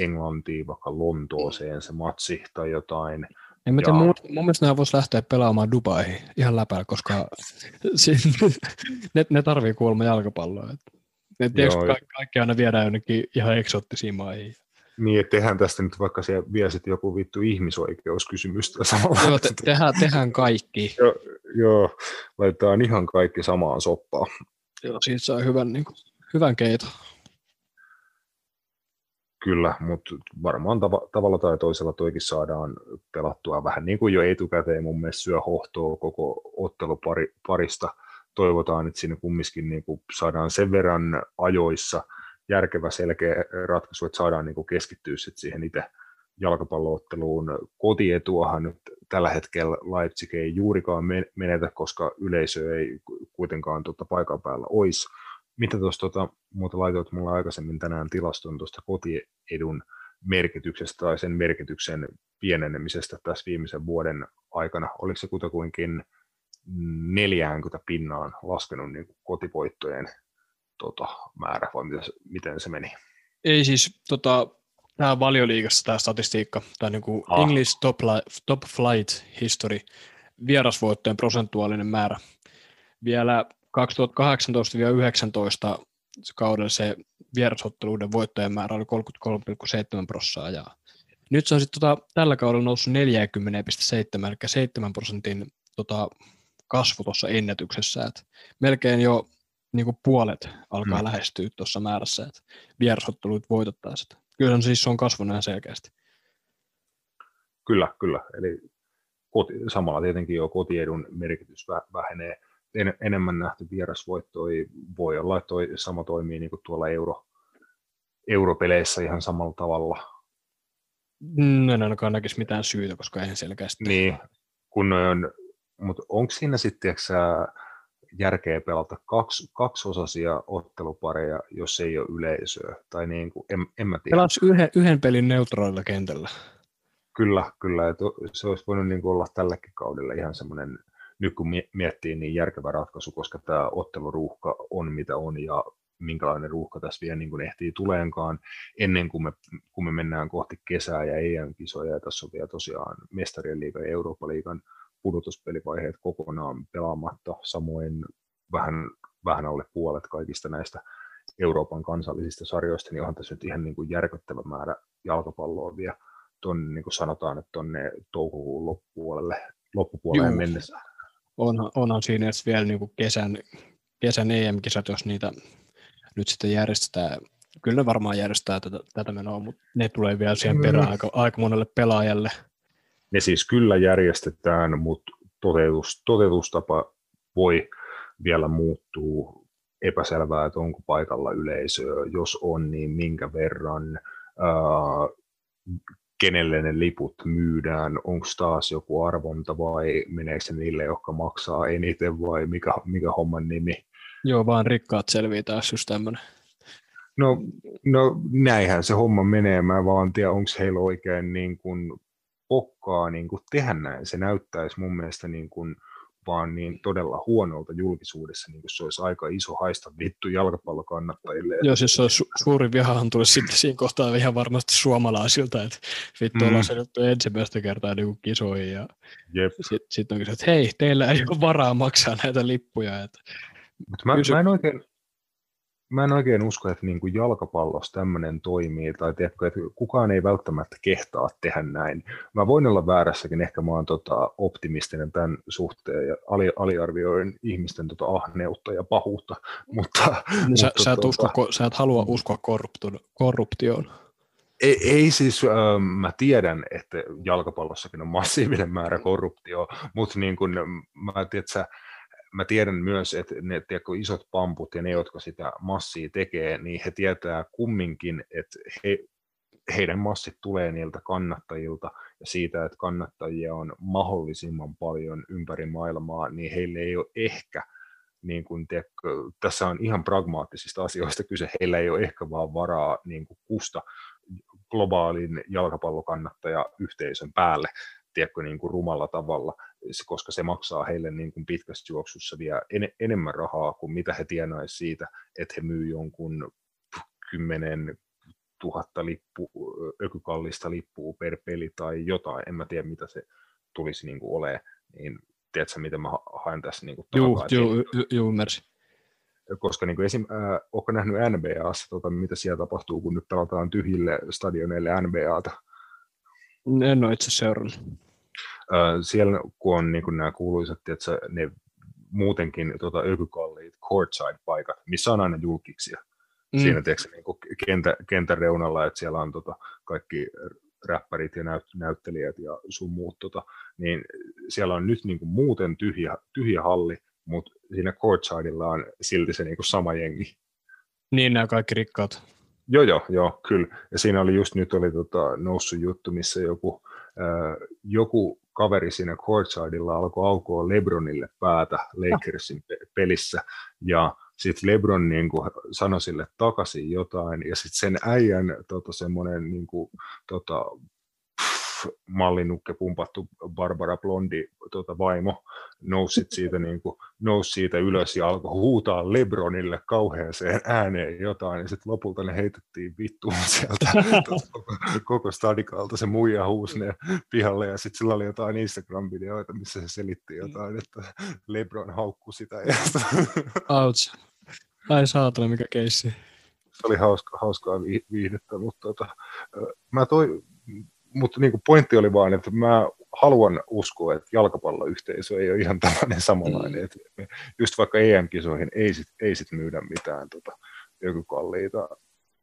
Englantiin, vaikka Lontooseen se matsi tai jotain. En mä tiedä, mun, mun mielestä nämä voisi lähteä pelaamaan Dubaihin ihan läpäällä, koska ne, ne tarvii kuulemma jalkapalloa. Että et Joo, kaikki, kaikki aina viedään jonnekin ihan eksoottisiin maihin. Niin, että tehdään tästä nyt vaikka siellä vie sitten joku vittu ihmisoikeuskysymystä samalla. Joo, te, tehdään, tehdään kaikki. joo, joo, laitetaan ihan kaikki samaan soppaan. Joo, siitä saa hyvän, niin kuin, hyvän keito. Kyllä, mutta varmaan tav- tavalla tai toisella toikin saadaan pelattua vähän niin kuin jo etukäteen mun mielestä syö hohtoa koko otteluparista. Pari, toivotaan, että siinä kumminkin niin kuin saadaan sen verran ajoissa järkevä selkeä ratkaisu, että saadaan niin kuin keskittyä sit siihen itse jalkapallootteluun. Kotietuahan nyt tällä hetkellä Leipzig ei juurikaan menetä, koska yleisö ei kuitenkaan tuota paikan päällä olisi. Mitä tuossa tuota, muuta laitoit mulle aikaisemmin tänään tilaston tuosta kotiedun merkityksestä tai sen merkityksen pienenemisestä tässä viimeisen vuoden aikana? Oliko se kutakuinkin 40 pinnaan laskenut niin kotivoittojen tota, määrä, vai miten se, miten se meni? Ei siis, tota, tämä valioliigassa tämä statistiikka, tämä niin kuin ah. English top, top Flight History, vierasvoittojen prosentuaalinen määrä. Vielä 2018-2019 kaudella se vierasotteluiden voittojen määrä oli 33,7 prosenttia ja nyt se on sitten tota, tällä kaudella noussut 40,7, eli 7 prosentin tota, kasvu tuossa ennätyksessä, että melkein jo niin kuin puolet alkaa mm. lähestyä tuossa määrässä, että vierasotteluit voitottaa sitä. Kyllä on siis on kasvanut ihan selkeästi. Kyllä, kyllä. Eli koti, samalla tietenkin jo kotiedun merkitys vähenee. En, enemmän nähty vierasvoittoi voi olla, että toi sama toimii niin kuin tuolla euro, europeleissä ihan samalla tavalla. Mm, en ainakaan näkisi mitään syytä, koska eihän selkeästi. Niin, kun on mutta onko siinä sitten järkeä pelata kaksi, kaksiosaisia ottelupareja, jos ei ole yleisöä. Tai niin kuin, en, en mä tiedä. Pelas yhden, yhden pelin neutraalilla kentällä. Kyllä, kyllä. Että se olisi voinut niin olla tälläkin kaudella ihan semmoinen, nyt kun miettii, niin järkevä ratkaisu, koska tämä otteluruuhka on mitä on ja minkälainen ruuhka tässä vielä niin kuin ehtii tuleenkaan ennen kuin me, kun me mennään kohti kesää ja EM-kisoja. Ja tässä on vielä tosiaan Mestarien liigan ja Euroopan liigan pudotuspelivaiheet kokonaan pelaamatta, samoin vähän, vähän alle puolet kaikista näistä Euroopan kansallisista sarjoista, niin onhan tässä nyt ihan niin kuin järkyttävä määrä jalkapalloa vielä tuonne, niin kuin sanotaan, että tuonne toukokuun loppupuolelle, loppupuolelle Juu. mennessä. Onhan, onhan siinä vielä niin kuin kesän, kesän EM-kisat, jos niitä nyt sitten järjestetään. Kyllä ne varmaan järjestää tätä, tätä menoa, mutta ne tulee vielä siihen perään mm. aika, aika monelle pelaajalle – ne siis kyllä järjestetään, mutta toteutus, toteutustapa voi vielä muuttua epäselvää, että onko paikalla yleisöä, jos on, niin minkä verran, ää, kenelle ne liput myydään, onko taas joku arvonta vai meneekö se niille, jotka maksaa eniten vai mikä, mikä homman nimi. Joo, vaan rikkaat selviää taas just tämmöinen. No, no näinhän se homma menee, mä vaan tiedä, onko heillä oikein niin kuin pokkaa niin kuin tehdä näin. Se näyttäisi mun mielestä niin kuin vaan niin todella huonolta julkisuudessa, niin kuin se olisi aika iso haista vittu jalkapallokannattajille. Joo, siis se olisi su- suuri vihahan tulisi sitten siinä kohtaa ihan varmasti suomalaisilta, että vittu mm. ollaan sedottu ensimmäistä kertaa niin kisoihin ja sitten sit on kysynyt, että hei, teillä ei ole varaa maksaa näitä lippuja. Että Mut mä, kysy- mä en oikein, mä en oikein usko, että niin kuin jalkapallossa tämmöinen toimii, tai tiedätkö, että kukaan ei välttämättä kehtaa tehdä näin. Mä voin olla väärässäkin, ehkä mä oon tota, optimistinen tämän suhteen, ja ali, aliarvioin ihmisten tota, ahneutta ja pahuutta, mutta... Niin sä, mutta, sä, et tota, usko, sä et halua uskoa korruptioon. Ei, ei siis, äh, mä tiedän, että jalkapallossakin on massiivinen määrä korruptio, mutta niin kun, mä tiedän, että mä tiedän myös, että ne tiedätkö, isot pamput ja ne, jotka sitä massia tekee, niin he tietää kumminkin, että he, heidän massit tulee niiltä kannattajilta ja siitä, että kannattajia on mahdollisimman paljon ympäri maailmaa, niin heille ei ole ehkä, niin kuin tiedätkö, tässä on ihan pragmaattisista asioista kyse, heillä ei ole ehkä vaan varaa niin kuin kusta globaalin jalkapallokannattaja yhteisön päälle, tiedätkö, niin kuin rumalla tavalla, koska se maksaa heille niin kuin pitkässä juoksussa vielä en, enemmän rahaa kuin mitä he tienaisivat siitä, että he myy jonkun kymmenen tuhatta lippu, ökykallista lippua per peli tai jotain, en mä tiedä mitä se tulisi niin kuin olemaan, niin tiedätkö miten mä haen tässä niin kuin Juu, juu, juu, ymmärsin. Koska niin kuin esim, äh, onko nähnyt NBAssa, tota, mitä siellä tapahtuu, kun nyt pelataan tyhjille stadioneille NBAta? En ole itse seurannut siellä kun on niin kuin nämä kuuluisat, että ne muutenkin tota, ökykalliit courtside-paikat, missä on aina julkiksia. Mm. Siinä tiedätkö, niin kuin kentä, kentän reunalla, että siellä on tota, kaikki räppärit ja näyt, näyttelijät ja sun muut, tota, niin siellä on nyt niin kuin muuten tyhjä, tyhjä halli, mutta siinä courtsidella on silti se niin kuin sama jengi. Niin, nämä kaikki rikkaat. Joo, joo, joo, kyllä. Ja siinä oli just nyt oli tota, noussut juttu, missä joku, äh, joku kaveri siinä courtsidella alkoi aukoa Lebronille päätä Lakersin pelissä, ja sitten Lebron niin kuin, sanoi sille takaisin jotain, ja sitten sen äijän tota, semmoinen niin kuin, tota, mallinukke pumpattu Barbara Blondi tota, vaimo nousi siitä, niin kuin, nousi siitä ylös ja alkoi huutaa Lebronille kauheaseen ääneen jotain, ja sitten lopulta ne heitettiin vittuun sieltä koko, koko stadikalta. Se muija huusi ne pihalle, ja sitten sillä oli jotain Instagram-videoita, missä se selitti jotain, että Lebron haukkui sitä. Ouch. Ai saatana, mikä keissi. Se oli hauska, hauskaa viihdettä, mutta tota, mä toi, mutta niin kuin pointti oli vaan, että mä haluan uskoa, että jalkapalloyhteisö ei ole ihan tällainen samanlainen. Mm. Että just vaikka EM-kisoihin ei sit, ei sit myydä mitään tota, joku kalliita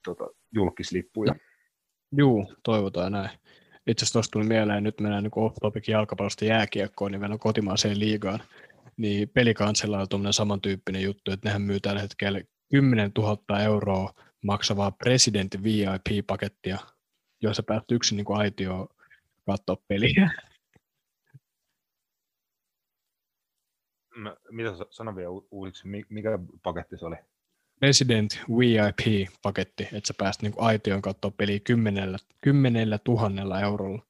tota, julkislippuja. Juu, toivotaan näin. Itse asiassa tuosta tuli mieleen, nyt mennään niin off-topic jalkapallosta jääkiekkoon, niin mennään kotimaaseen liigaan. Niin pelikansella on tuommoinen samantyyppinen juttu, että nehän myy tällä hetkellä 10 000 euroa maksavaa presidentin VIP-pakettia joissa päästä yksin niin aitio katsoa peliä. Mitä sano vielä uusiksi, mikä paketti se oli? Resident VIP-paketti, että sä pääst niin aition katsoa peliä kymmenellä, kymmenellä tuhannella eurolla.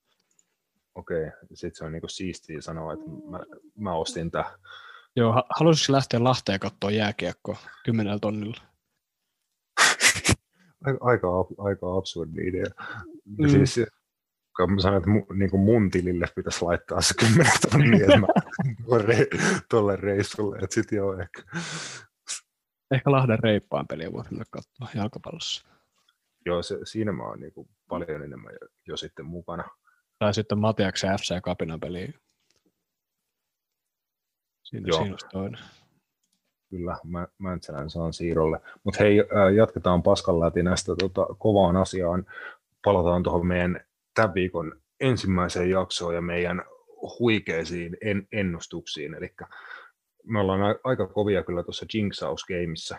Okei, okay. sitten se on niin siistiä sanoa, että mä, mä ostin tämän. Joo, haluaisitko lähteä Lahteen katsoa jääkiekkoa kymmenellä tonnilla? aika, aika absurdi idea. Mm. Siis, kun mä sanoin, että mu, niin kuin mun tilille pitäisi laittaa se 10 tonnia, että mä tuolle reissulle, että sit joo ehkä. Ehkä Lahden reippaan peliä voisi mennä katsoa jalkapallossa. Joo, se, siinä mä oon niin kuin paljon enemmän jo, jo sitten mukana. Tai sitten Matiaksen FC Kapinan peli. Siinä, Joo. siinä toinen. Kyllä, mä, Mäntsälän saan siirrolle. Mutta hei, jatketaan paskan läpi näistä tota, kovaan asiaan. Palataan tuohon meidän tämän viikon ensimmäiseen jaksoon ja meidän huikeisiin en, ennustuksiin. Eli me ollaan aika kovia kyllä tuossa Jinxaus Gameissa.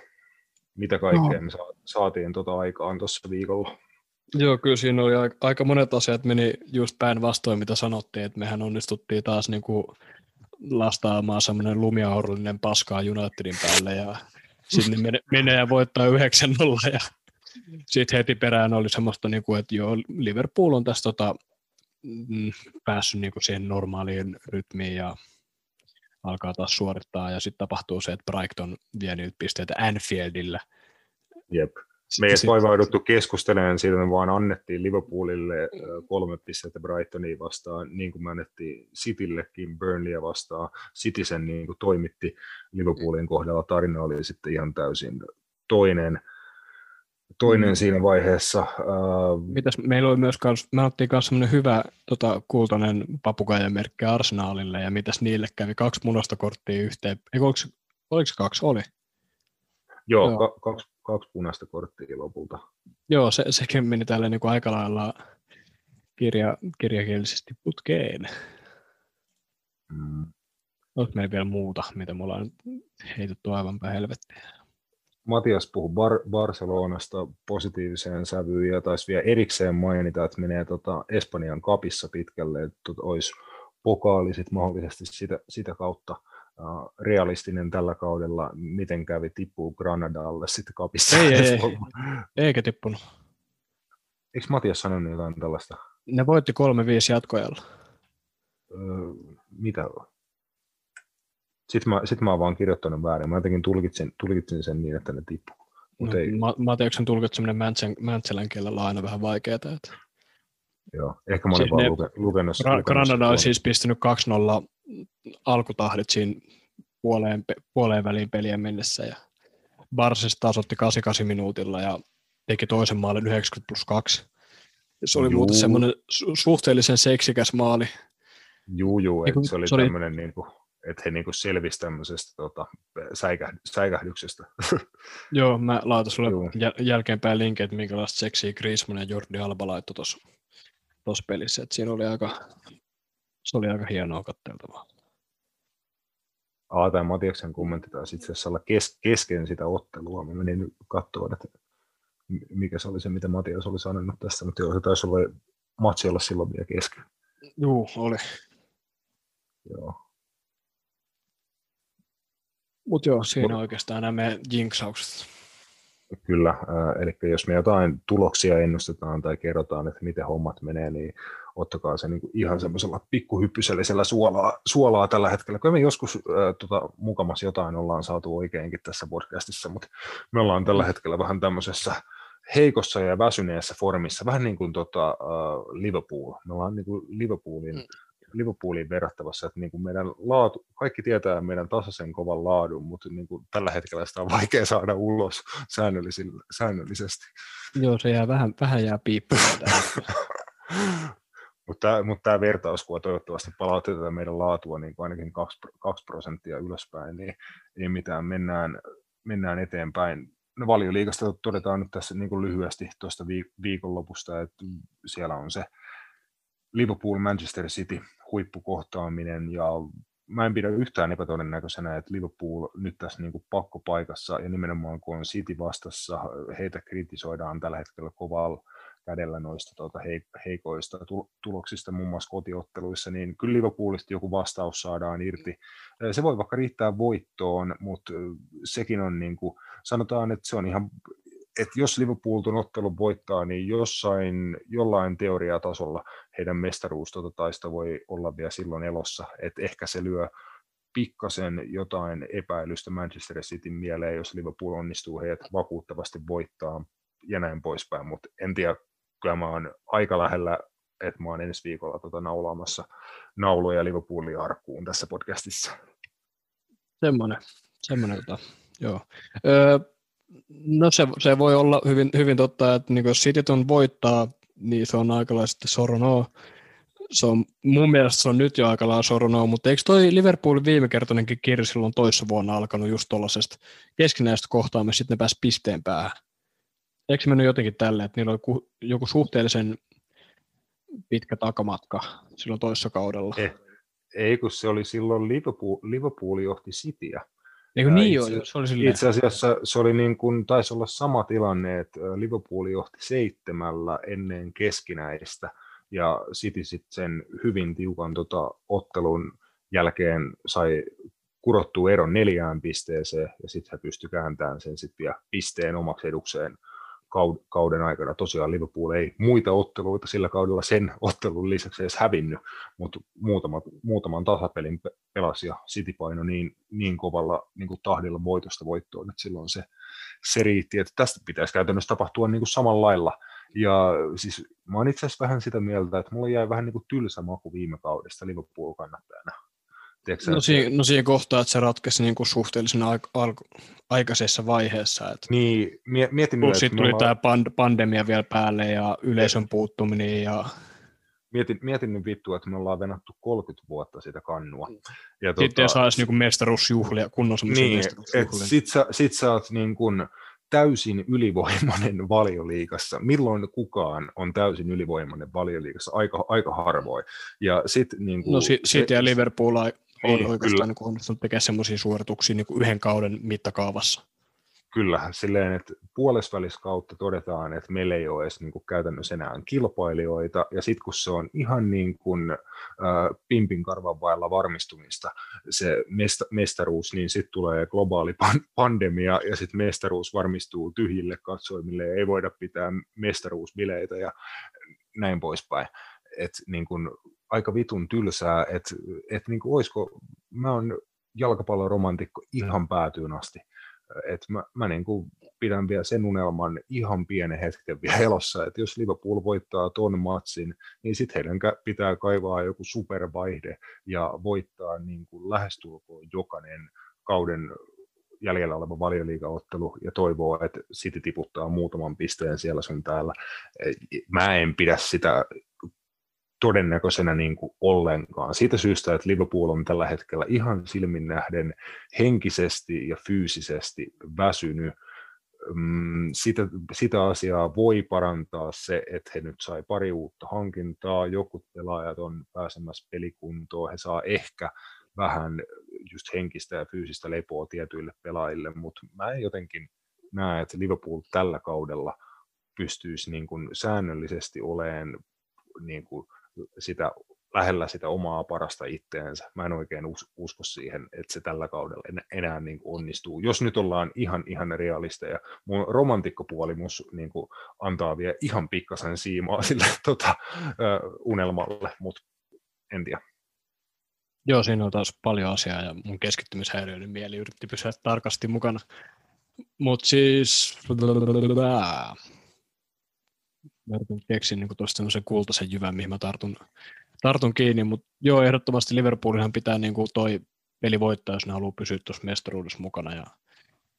Mitä kaikkea no. me saatiin tuota aikaan tuossa viikolla? Joo, kyllä siinä oli aika monet asiat meni just päinvastoin, mitä sanottiin, että mehän onnistuttiin taas niin kuin lastaamaan semmoinen lumiaurollinen paskaa Unitedin päälle ja sinne menee, menee ja voittaa 9-0 ja sitten heti perään oli semmoista, niin kuin, että joo, Liverpool on tässä tota, mm, päässyt niin kuin siihen normaaliin rytmiin ja alkaa taas suorittaa ja sitten tapahtuu se, että Brighton vie nyt pisteitä Anfieldillä. Jep. Me ei edes vaivauduttu keskustelemaan siitä, me vaan annettiin Liverpoolille kolme pistettä Brightoniin vastaan, niin kuin me annettiin Cityillekin Burnleyä vastaan. City sen niin kuin toimitti Liverpoolin kohdalla. Tarina oli sitten ihan täysin toinen. Toinen siinä vaiheessa. Mitäs, meillä oli myös, kans, me otettiin myös semmoinen hyvä tota, kultainen papukaijamerkki Arsenaalille, ja mitäs niille kävi? Kaksi munasta korttia yhteen. Eikö, oliko, oliko kaksi? Oli. Joo, Joo. Ka- kaksi, kaksi punaista korttia lopulta. Joo, se, sekin meni tällä niin kuin aika lailla kirja, kirjakielisesti putkeen. Mm. Onko meillä vielä muuta, mitä me ollaan heitetty aivan päin helvettiin? Matias puhui Bar- Barcelonasta positiiviseen sävyyn ja taisi vielä erikseen mainita, että menee tota Espanjan kapissa pitkälle, että tota olisi pokaalisit mahdollisesti sitä, sitä kautta realistinen tällä kaudella, miten kävi, tippuu Granadalle sitten kapissa. Ei, ei, ei. eikä tippunut. Eikö Matias sanonut jotain tällaista? Ne voitti 3-5 jatkojalla. Öö, mitä? Sitten mä, sit mä oon vaan kirjoittanut väärin. Mä jotenkin tulkitsin, tulkitsin sen niin, että ne tippuu. no, ei. Ma- Matiaksen tulkitseminen Mäntsälän kielellä on aina vähän vaikeaa. Että... Joo, ehkä mä olin siis vaan ne, luke, lukenut. Gra- Granada on siis pistänyt 2-0 alkutahdit siinä puoleen, puoleen väliin pelien mennessä ja Barses taas otti 88 minuutilla ja teki toisen maalin 90 plus 2. Se oli juu. muuten semmoinen su- suhteellisen seksikäs maali. Juu, juu, että se oli tämmöinen, niin kuin, että he niin kuin selvisi tämmöisestä tota, säikäh- säikähdyksestä. Joo, mä laitan sulle jäl- jälkeenpäin linkin, että minkälaista seksiä Griezmann ja Jordi Alba laittoi tuossa pelissä. että siinä oli aika, se oli aika hienoa katseltavaa. A, tai Matiaksen kommentti taisi itse asiassa olla kes- kesken sitä ottelua. Mä menin nyt katsomaan, että mikä se oli se, mitä Matias oli sanonut tässä, mutta joo, se taisi olla matsi olla silloin vielä kesken. Joo, oli. Joo. Mutta joo, siinä Mut, oikeastaan nämä jinksaukset. Kyllä, äh, eli jos me jotain tuloksia ennustetaan tai kerrotaan, että miten hommat menee, niin ottakaa se niin ihan semmoisella pikkuhyppysellisellä suolaa, suolaa tällä hetkellä. Kyllä me joskus äh, tota, mukamassa jotain ollaan saatu oikeinkin tässä podcastissa, mutta me ollaan tällä hetkellä vähän tämmöisessä heikossa ja väsyneessä formissa, vähän niin kuin tota, uh, Liverpool. Me ollaan niin kuin Liverpoolin mm. Liverpooliin verrattavassa, että niin kuin meidän laatu, kaikki tietää meidän tasaisen kovan laadun, mutta niin kuin tällä hetkellä sitä on vaikea saada ulos säännöllisesti. Joo, se jää vähän, vähän jää piippuun. mutta mut tämä vertauskuva toivottavasti palauttaa tätä meidän laatua niin kuin ainakin 2, 2 prosenttia ylöspäin, niin ei mitään, mennään, mennään eteenpäin. No valioliikasta todetaan nyt tässä niin kuin lyhyesti tuosta viikonlopusta, että siellä on se Liverpool Manchester City huippukohtaaminen ja mä en pidä yhtään epätodennäköisenä, että Liverpool nyt tässä niin kuin pakkopaikassa ja nimenomaan kun on City vastassa, heitä kritisoidaan tällä hetkellä kovalla kädellä noista tuota heikoista tuloksista, muun muassa kotiotteluissa, niin kyllä Liverpoolista joku vastaus saadaan irti. Se voi vaikka riittää voittoon, mutta sekin on niin kuin, sanotaan, että se on ihan että jos Liverpool tuon ottelun voittaa, niin jossain, jollain teoriatasolla heidän mestaruustotaista voi olla vielä silloin elossa, että ehkä se lyö pikkasen jotain epäilystä Manchester Cityn mieleen, jos Liverpool onnistuu heidät vakuuttavasti voittaa ja näin poispäin, mutta en tiedä, kyllä mä oon aika lähellä, että mä oon ensi viikolla tota naulaamassa nauluja Liverpoolin arkkuun tässä podcastissa. Semmoinen, semmoinen tota, joo. Öö, no se, se, voi olla hyvin, hyvin totta, että niin jos City on voittaa, niin se on aika lailla soronoa se on, mun mielestä se on nyt jo aika lailla soronoa, mutta eikö toi Liverpoolin viimekertainenkin kirja silloin toissa vuonna alkanut just tuollaisesta keskinäisestä kohtaamista, sitten ne pääsi pisteen päähän. Eikö se mennyt jotenkin tälle, että niillä oli joku suhteellisen pitkä takamatka silloin toissa kaudella? Ei, ei kun se oli silloin Liverpool, Liverpool johti Cityä. Eikö niin itse, joo, se oli silleen. Itse asiassa se oli niin kuin, taisi olla sama tilanne, että Liverpool johti seitsemällä ennen keskinäistä – ja City sitten sen hyvin tiukan tota, ottelun jälkeen sai kurottua eron neljään pisteeseen, ja sitten hän pystyi kääntämään sen sitten pisteen omaksi edukseen kauden aikana. Tosiaan Liverpool ei muita otteluita sillä kaudella sen ottelun lisäksi edes hävinnyt, mutta muutama, muutaman tasapelin pelasi ja City paino niin, niin kovalla niin kuin tahdilla voitosta voittoon, että silloin se, se riitti, että tästä pitäisi käytännössä tapahtua niin kuin samalla lailla ja siis mä oon itse asiassa vähän sitä mieltä, että mulla jäi vähän niin kuin tylsä maku viime kaudesta Liverpool-kannattajana. Tiedätkö, no, siinä, no siinä kohtaa, että se ratkesi niin kuin suhteellisen aik- al- aikaisessa vaiheessa. Että niin, mietin Plus sitten tuli tämä pand- pandemia vielä päälle ja yleisön puuttuminen. Ja... Mietin, mietin nyt vittua, että me ollaan venattu 30 vuotta sitä kannua. Ja sitten tota, saisi niin mestaruusjuhlia, kunnon niin, mestaruusjuhlia. Sitten sä, sit sä oot niin kuin, täysin ylivoimainen valioliikassa. Milloin kukaan on täysin ylivoimainen valioliikassa? Aika, aika harvoin. Ja sit, niin kuin, no si- City ja Liverpool on niin, oikeastaan niin onnistunut tekemään sellaisia suorituksia niin kuin yhden kauden mittakaavassa. Kyllähän silleen, että kautta todetaan, että meillä ei ole edes niin kuin käytännössä enää kilpailijoita, ja sitten kun se on ihan niin kuin äh, pimpin karvan vailla varmistumista se mesta- mestaruus, niin sitten tulee globaali pan- pandemia, ja sitten mestaruus varmistuu tyhjille katsoimille, ja ei voida pitää mestaruusbileitä ja näin poispäin. Et niin kuin aika vitun tylsää, että et niin kuin olisiko, mä oon jalkapalloromantikko ihan päätyyn asti, et mä, mä niin kuin pidän vielä sen unelman ihan pienen hetken vielä elossa, että jos Liverpool voittaa ton matsin, niin sitten heidän pitää kaivaa joku supervaihde ja voittaa niin kuin lähestulkoon jokainen kauden jäljellä oleva valioliigaottelu ja toivoo, että City tiputtaa muutaman pisteen siellä sun täällä. Mä en pidä sitä todennäköisenä niin kuin ollenkaan. Siitä syystä, että Liverpool on tällä hetkellä ihan silmin nähden henkisesti ja fyysisesti väsynyt. Mm, sitä, sitä asiaa voi parantaa se, että he nyt sai pari uutta hankintaa, jokut pelaajat on pääsemässä pelikuntoon, he saa ehkä vähän just henkistä ja fyysistä lepoa tietyille pelaajille, mutta mä en jotenkin näe, että Liverpool tällä kaudella pystyisi niin kuin säännöllisesti olemaan niin kuin sitä, lähellä sitä omaa parasta itteensä. Mä en oikein usko siihen, että se tällä kaudella enää niin kuin onnistuu. Jos nyt ollaan ihan, ihan realisteja. Mun romantikkopuoli mus niin kuin antaa vielä ihan pikkasen siimaa sille tota, unelmalle, mutta en tiedä. Joo, siinä on taas paljon asiaa ja mun keskittymishäiriöinen mieli yritti pysyä tarkasti mukana. Mutta siis mä keksin niin tuosta semmoisen kultaisen jyvän, mihin mä tartun, tartun kiinni, mutta joo, ehdottomasti Liverpoolihan pitää niin kuin toi peli voittaa, jos ne haluaa pysyä tuossa mestaruudessa mukana. Ja...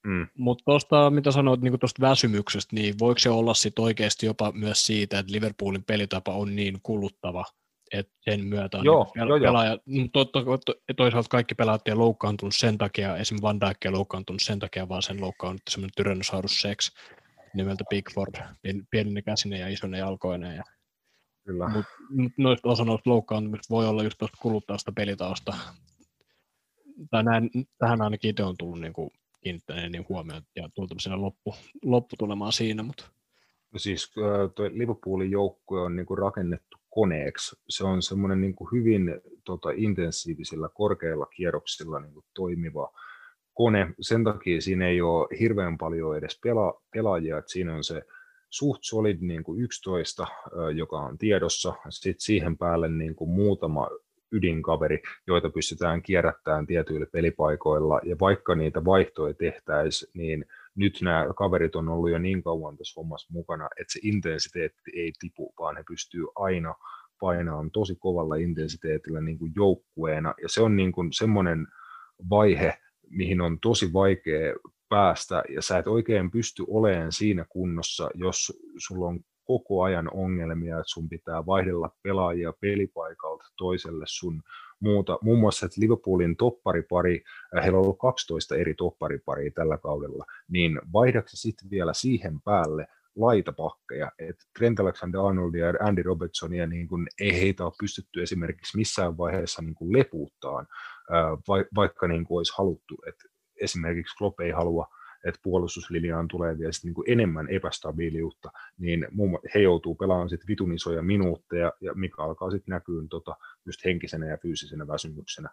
Mm. Mutta tuosta, mitä sanoit niin tuosta väsymyksestä, niin voiko se olla sit oikeasti jopa myös siitä, että Liverpoolin pelitapa on niin kuluttava, että sen myötä on joo, niin pel- joo, pelaaja, joo. To, to, to, toisaalta kaikki pelaajat ei loukkaantunut sen takia, esimerkiksi Van Dijk ei loukkaantunut sen takia, vaan sen loukkaantunut semmoinen Tyrannosaurus Sex, nimeltä Bigford, pienine käsine ja isone jalkoinen. Ja, Kyllä. Mut, mut noista osa noista loukkaantumista voi olla just tuosta kuluttaasta pelitausta. Tai näin, tähän ainakin itse on tullut niin kuin, kiinnittäneen niin huomioon ja tullut loppu, lopputulemaan siinä, mutta No siis tuo Liverpoolin joukkue on niin kuin rakennettu koneeksi. Se on semmoinen niin kuin hyvin tota, intensiivisillä, korkeilla kierroksilla niin kuin toimiva kone. Sen takia siinä ei ole hirveän paljon edes pela, pelaajia, että siinä on se suht solid niin kuin 11, joka on tiedossa, sitten siihen päälle niin kuin muutama ydinkaveri, joita pystytään kierrättämään tietyillä pelipaikoilla, ja vaikka niitä vaihtoja tehtäisiin, niin nyt nämä kaverit on ollut jo niin kauan tässä hommassa mukana, että se intensiteetti ei tipu, vaan he pystyy aina painamaan tosi kovalla intensiteetillä niin kuin joukkueena, ja se on niin kuin semmoinen vaihe, mihin on tosi vaikea päästä, ja sä et oikein pysty olemaan siinä kunnossa, jos sulla on koko ajan ongelmia, että sun pitää vaihdella pelaajia pelipaikalta toiselle sun muuta. Muun muassa, että Liverpoolin topparipari, äh, heillä on ollut 12 eri toppariparia tällä kaudella, niin vaihdaksi sitten vielä siihen päälle laitapakkeja, että Trent Alexander-Arnold ja Andy Robertsonia niin kun ei heitä ole pystytty esimerkiksi missään vaiheessa niin kuin lepuuttaan, vaikka niin kuin olisi haluttu, että esimerkiksi Klopp ei halua että puolustuslinjaan tulee vielä sit niinku enemmän epästabiiliutta, niin he joutuu pelaamaan sit vitun isoja minuutteja, ja mikä alkaa sitten näkyä tota, just henkisenä ja fyysisenä väsymyksenä.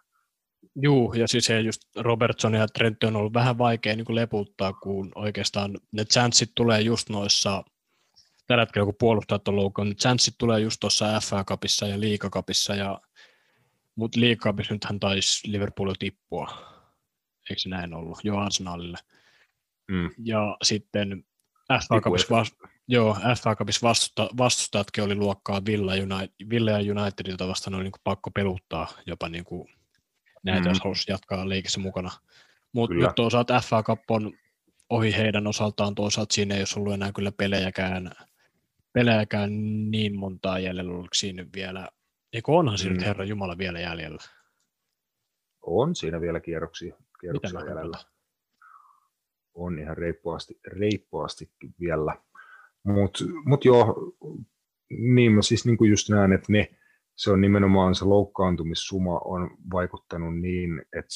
Juu, ja siis se just Robertson ja Trent on ollut vähän vaikea niin leputtaa, kun oikeastaan ne chanssit tulee just noissa, tällä hetkellä kun puolustajat on loukkaan, ne chanssit tulee just tuossa FA Cupissa ja Liikakapissa, ja mutta Liikakapissa nythän taisi Liverpool tippua, eikö se näin ollut, jo Arsenalille. Mm. Ja sitten FA Cupissa, vast, joo, FA Cupissa vastusta, vastustajatkin oli luokkaa Villa, United, Villa ja Unitedilta vastaan oli niin kuin pakko peluttaa jopa niin kuin näitä, mm. jos halusi jatkaa liikessä mukana. Mutta nyt toisaalta FA Cup on ohi heidän osaltaan, toisaalta siinä ei olisi ollut enää kyllä pelejäkään, pelejäkään niin montaa jäljellä, oliko siinä vielä, eikö onhan siinä mm. nyt Herra Jumala vielä jäljellä? On siinä vielä kierroksia, kierroksia jäljellä on ihan reippuasti, reippuastikin vielä. Mutta mut joo, niin mä siis niinku just näen, että ne, se on nimenomaan se loukkaantumissuma on vaikuttanut niin, että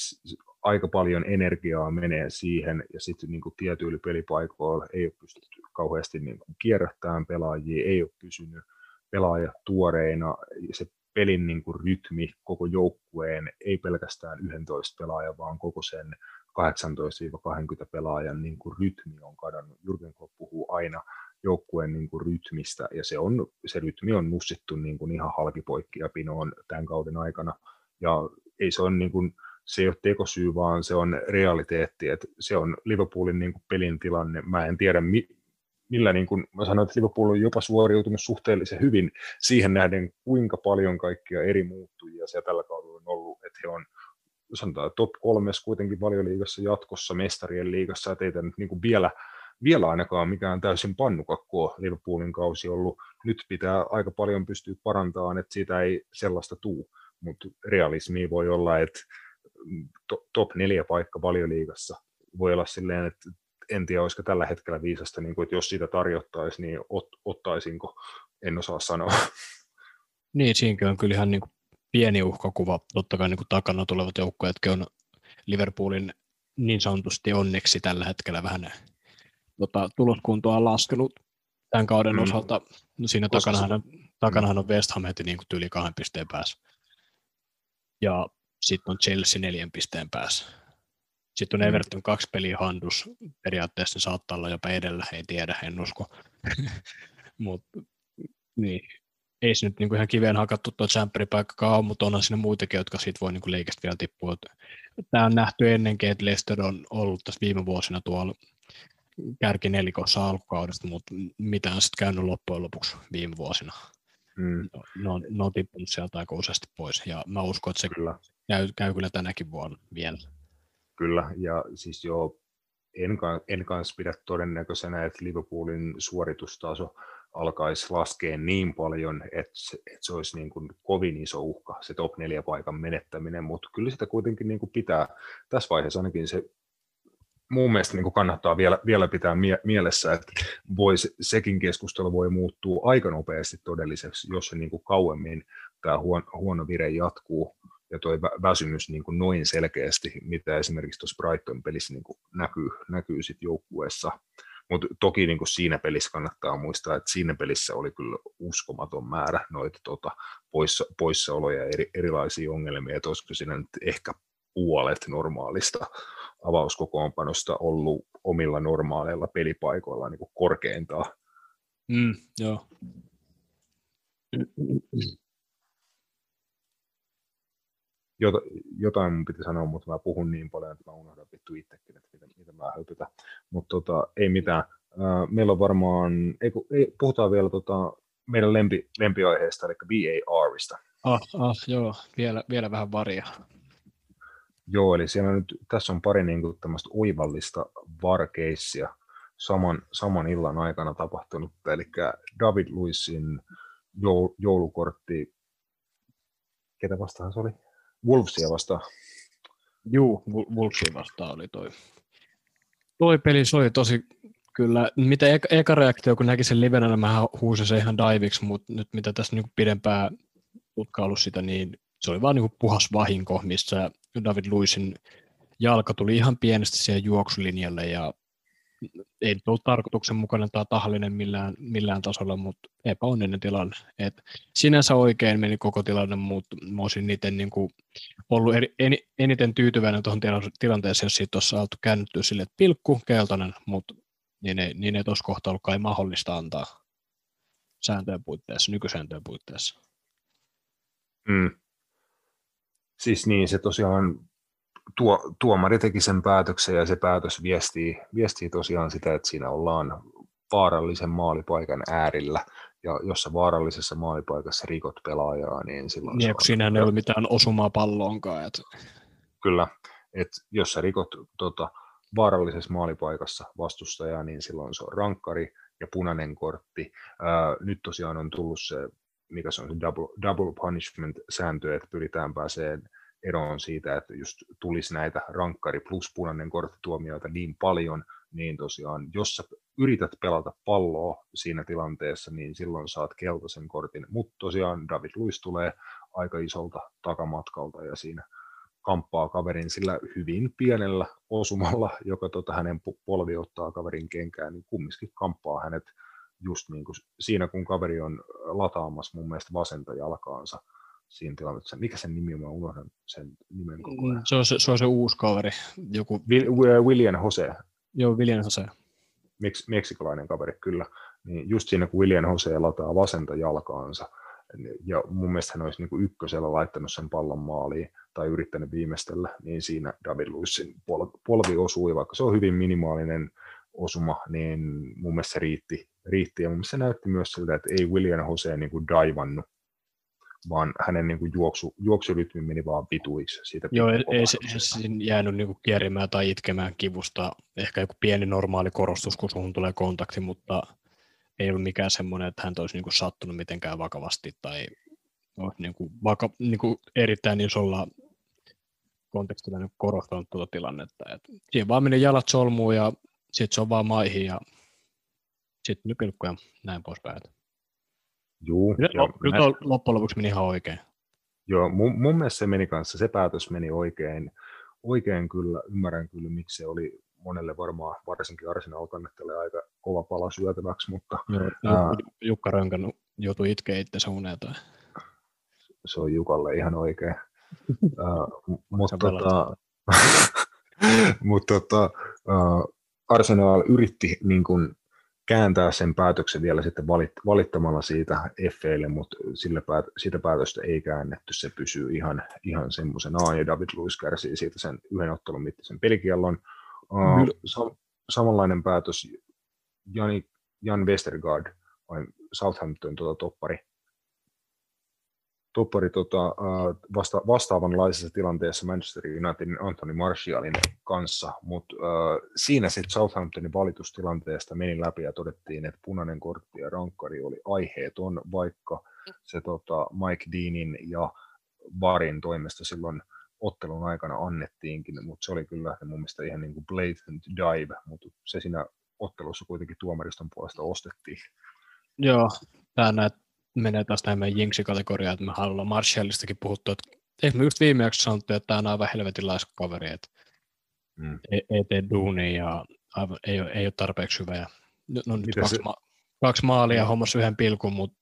aika paljon energiaa menee siihen, ja sitten niin tietyillä pelipaikoilla ei ole pystytty kauheasti niin kuin kierrättämään pelaajia, ei ole pysynyt pelaajat tuoreina, se pelin niin kuin rytmi koko joukkueen, ei pelkästään 11 pelaajan, vaan koko sen 18-20 pelaajan niin kuin rytmi on kadonnut. Jürgen Klopp puhuu aina joukkueen niin kuin rytmistä, ja se, on, se rytmi on nussittu niin kuin ihan halkipoikki ja pinoon tämän kauden aikana. Ja ei se on niin kuin, se ei ole tekosyy, vaan se on realiteetti, että se on Liverpoolin niin kuin pelin tilanne. Mä en tiedä, mi, millä niin kuin, mä sanoin, että Liverpool on jopa suoriutunut suhteellisen hyvin siihen nähden, kuinka paljon kaikkia eri muuttujia siellä tällä kaudella on ollut, että he on sanotaan top kolmes kuitenkin valioliigassa jatkossa, mestarien liigassa, että ei tämä nyt niin kuin vielä, vielä ainakaan mikään täysin pannukakku ole Liverpoolin kausi ollut. Nyt pitää aika paljon pystyä parantamaan, että siitä ei sellaista tuu, mutta realismi voi olla, että top neljä paikka valioliigassa voi olla silleen, että en tiedä, olisiko tällä hetkellä viisasta, niin kuin, että jos sitä tarjottaisiin, niin ot, ottaisinko, en osaa sanoa. Niin, siinäkin on kyllä ihan niin kuin pieni uhkakuva. Totta kai niin kuin takana tulevat joukkueetkin on Liverpoolin niin sanotusti onneksi tällä hetkellä vähän tota, tuloskuntoa laskenut tämän kauden mm. osalta. No siinä takanahan, on, takanahan on West Ham heti niin kuin yli kahden pisteen päässä. Ja sitten on Chelsea neljän pisteen päässä. Sitten on mm. Everton kaksi peliä handus. Periaatteessa saattaa olla jopa edellä, ei tiedä, en usko. Mutta niin, ei se nyt niin kuin ihan kiveen hakattu tuo paikka ole, mutta onhan siinä muitakin, jotka siitä voi niin kuin leikestä vielä tippua. Tämä on nähty ennenkin, että Leicester on ollut tässä viime vuosina tuolla kärkinelikossa alkukaudesta, mutta mitä on sitten käynyt loppujen lopuksi viime vuosina. Mm. No, ne, on, ne on tippunut sieltä aika useasti pois, ja mä uskon, että se kyllä. Käy, käy kyllä tänäkin vuonna vielä. Kyllä, ja siis joo, en, en kanssa pidä todennäköisenä, että Liverpoolin suoritustaso alkaisi laskea niin paljon, että se, että se olisi niin kuin kovin iso uhka, se top 4 paikan menettäminen, mutta kyllä sitä kuitenkin niin kuin pitää, tässä vaiheessa ainakin se mun mielestä niin kuin kannattaa vielä, vielä pitää mie- mielessä, että vois, sekin keskustelu voi muuttua aika nopeasti todelliseksi, jos se niin kuin kauemmin tämä huono, huono vire jatkuu ja tuo väsymys niin kuin noin selkeästi, mitä esimerkiksi tuossa Brighton pelissä niin kuin näkyy, näkyy sit joukkueessa Mutta toki niin kuin siinä pelissä kannattaa muistaa, että siinä pelissä oli kyllä uskomaton määrä noita tota, poissa, poissaoloja ja eri, erilaisia ongelmia, että olisiko siinä nyt ehkä puolet normaalista avauskokoonpanosta ollut omilla normaaleilla pelipaikoilla niin kuin korkeintaan. Mm, joo. Jot, jotain mun piti sanoa, mutta mä puhun niin paljon, että mä unohdan vittu itsekin, että mitä, mitä mä höpytän. Mutta tota, ei mitään. meillä on varmaan, ei, ei, puhutaan vielä tota, meidän lempi, lempiaiheesta, eli VARista. Ah, ah joo, vielä, vielä vähän varia. Joo, eli siellä nyt, tässä on pari niin kuin, tämmöistä oivallista varkeissia saman, saman illan aikana tapahtunut, eli David Luisin joulukortti, ketä vastaan se oli? Wolvesia vastaan. Juu, Wolvesia vastaan oli toi. Toi peli, oli tosi kyllä. Mitä eka, eka reaktio, kun näki sen livenä, niin mä huusin se ihan diviksi, mutta nyt mitä tässä niin pidempään tutkailu sitä, niin se oli vaan niin puhas vahinko, missä David Luisin jalka tuli ihan pienesti siihen juoksulinjalle ja ei ollut tarkoituksenmukainen tai tahallinen millään, millään tasolla, mutta epäonninen tilanne. Et sinänsä oikein meni koko tilanne, mutta olisin niiden niin kuin ollut eri, en, eniten tyytyväinen tuohon tilanteeseen, jos siitä olisi saatu käännyttyä sille, että pilkku, keltainen, mutta niin ei, niin ei tuossa kohtaa ollut kai mahdollista antaa sääntöjen puitteissa, nykysääntöjen puitteissa. Mm. Siis niin, se tosiaan tuo, tuomari teki sen päätöksen ja se päätös viestii, viestii tosiaan sitä, että siinä ollaan vaarallisen maalipaikan äärillä ja jos sä vaarallisessa maalipaikassa rikot pelaajaa, niin silloin... Niin, kun siinä ei ole mitään osumaa palloonkaan. Että... Kyllä, että jos sä rikot tota, vaarallisessa maalipaikassa vastustajaa, niin silloin se on rankkari ja punainen kortti. Ää, nyt tosiaan on tullut se, mikä se on se double, double punishment-sääntö, että pyritään pääseen eroon siitä, että just tulisi näitä rankkari plus punainen korttituomioita niin paljon, niin tosiaan, jos sä yrität pelata palloa siinä tilanteessa, niin silloin saat keltaisen kortin. Mutta tosiaan David Luis tulee aika isolta takamatkalta ja siinä kamppaa kaverin sillä hyvin pienellä osumalla, joka tota, hänen polvi ottaa kaverin kenkään, niin kumminkin kamppaa hänet just niin kuin siinä, kun kaveri on lataamassa mun mielestä vasenta jalkaansa siinä tilanteessa. Mikä sen nimi on? Mä unohdan sen nimen koko ajan. Se on se, se, on se uusi kaveri. Joku... William Jose. Joo, William Jose. Meks, meksikolainen kaveri, kyllä. Niin just siinä, kun William Jose lataa vasenta jalkaansa, ja mun mielestä hän olisi niin kuin ykkösellä laittanut sen pallon maaliin tai yrittänyt viimeistellä, niin siinä David Luissin polvi osui, vaikka se on hyvin minimaalinen osuma, niin mun mielestä se riitti, riitti ja mun mielestä se näytti myös siltä, että ei William Jose niin kuin daivannut vaan hänen niin kuin juoksu, juoksurytmi meni vaan vituiksi. Siitä Joo, ei, ei se, se jäänyt niin kuin kierimään tai itkemään kivusta. Ehkä joku pieni normaali korostus, kun suhun tulee kontakti, mutta ei ollut mikään semmoinen, että hän olisi niin kuin sattunut mitenkään vakavasti tai olisi niin kuin vaka, niin kuin erittäin isolla kontekstilla niin korostanut tuota tilannetta. Et siihen vaan meni jalat solmuun ja sitten se on vaan maihin ja sitten nykylkku ja näin poispäin. Juu, kyllä, joo, kyllä mä... loppujen lopuksi meni ihan oikein. Joo, mun, mun mielestä se meni kanssa, se päätös meni oikein, oikein kyllä, ymmärrän kyllä, miksi se oli monelle varmaan, varsinkin Arsenal kannattajalle aika kova pala syötäväksi, mutta... Joo, ää, Jukka Rönkän joutui itkeä itse uneen tai... Se on Jukalle ihan oikein. uh, mutta tota, mut tota, uh, Arsenal yritti niin kun, kääntää sen päätöksen vielä sitten valit, valittamalla siitä FEille, mutta sillä päät, siitä päätöstä ei käännetty, se pysyy ihan, ihan semmoisenaan, ja David Luiz kärsii siitä sen yhden ottelun mittaisen pelikiellon. Uh, sa- samanlainen päätös Jani, Jan Westergaard, vai Southampton tuota, toppari, toppari tota, vasta, vastaavanlaisessa tilanteessa Manchester Unitedin Anthony Martialin kanssa, mutta siinä sitten Southamptonin valitustilanteesta meni läpi ja todettiin, että punainen kortti ja rankkari oli aiheeton, vaikka se tota, Mike Deanin ja Varin toimesta silloin ottelun aikana annettiinkin, mutta se oli kyllä mun mielestä ihan niin kuin blatant dive, mutta se siinä ottelussa kuitenkin tuomariston puolesta ostettiin. Joo, tämä näet menee taas näin meidän jinksi-kategoriaan, että me haluamme Marshallistakin puhuttu, että eikö me just viimeksi sanottu, että tämä on aivan helvetin kaveri, että mm. ei, ei tee duunia ja aivan, ei, ole, ei ole tarpeeksi hyvä. Ja, no nyt Miten kaksi, se- ma- kaksi maalia hommas yhden pilkun, mutta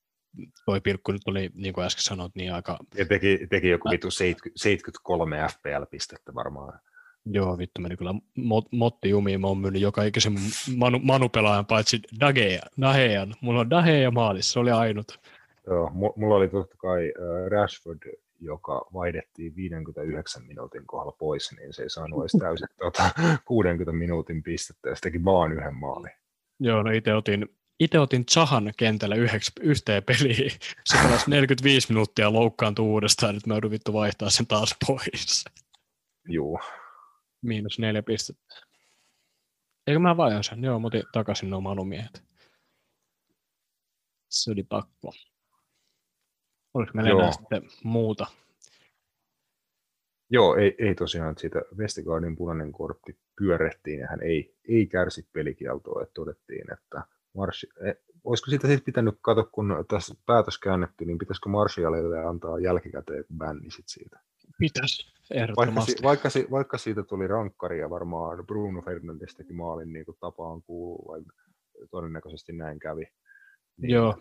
toi pilkku nyt oli, niin kuin äsken sanoit, niin aika, Ja teki, teki joku vitu 70, 73 FPL-pistettä varmaan. joo vittu meni kyllä mot, motti jumiin, mä oon myynyt joka ikisen manu, manupelaajan paitsi Dagea, Dahean. Mulla on Dahea maalissa, se oli ainut. Joo, mu- mulla oli totta kai Rashford, joka vaihdettiin 59 minuutin kohdalla pois, niin se ei saanut edes täysin tota, 60 minuutin pistettä ja se teki vaan yhden maalin. Joo, no itse otin, itse otin Zahan kentällä yhdeksi, yhteen peliin. Se pelasi 45 minuuttia loukkaantui uudestaan, nyt mä joudun vittu vaihtaa sen taas pois. Juu, Miinus neljä pistettä. Eikö mä vaihan sen? Joo, mä otin takaisin nuo manumiehet. Se oli pakko. Oliko meillä Joo. enää sitten muuta? Joo ei, ei tosiaan, että siitä Westergaardin punainen kortti pyörrettiin ja hän ei, ei kärsi pelikieltoa, että todettiin, että Marsh, eh, olisiko siitä sitten pitänyt katsoa, kun tässä päätös käännetty, niin pitäisikö Martialille antaa jälkikäteen bänni sit siitä? Pitäisi, Vaikka, ehdottomasti. vaikka, si, vaikka siitä tuli rankkari ja varmaan Bruno Fernandes teki maalin niin kuin tapaan kuuluu, vai todennäköisesti näin kävi. Niin, Joo.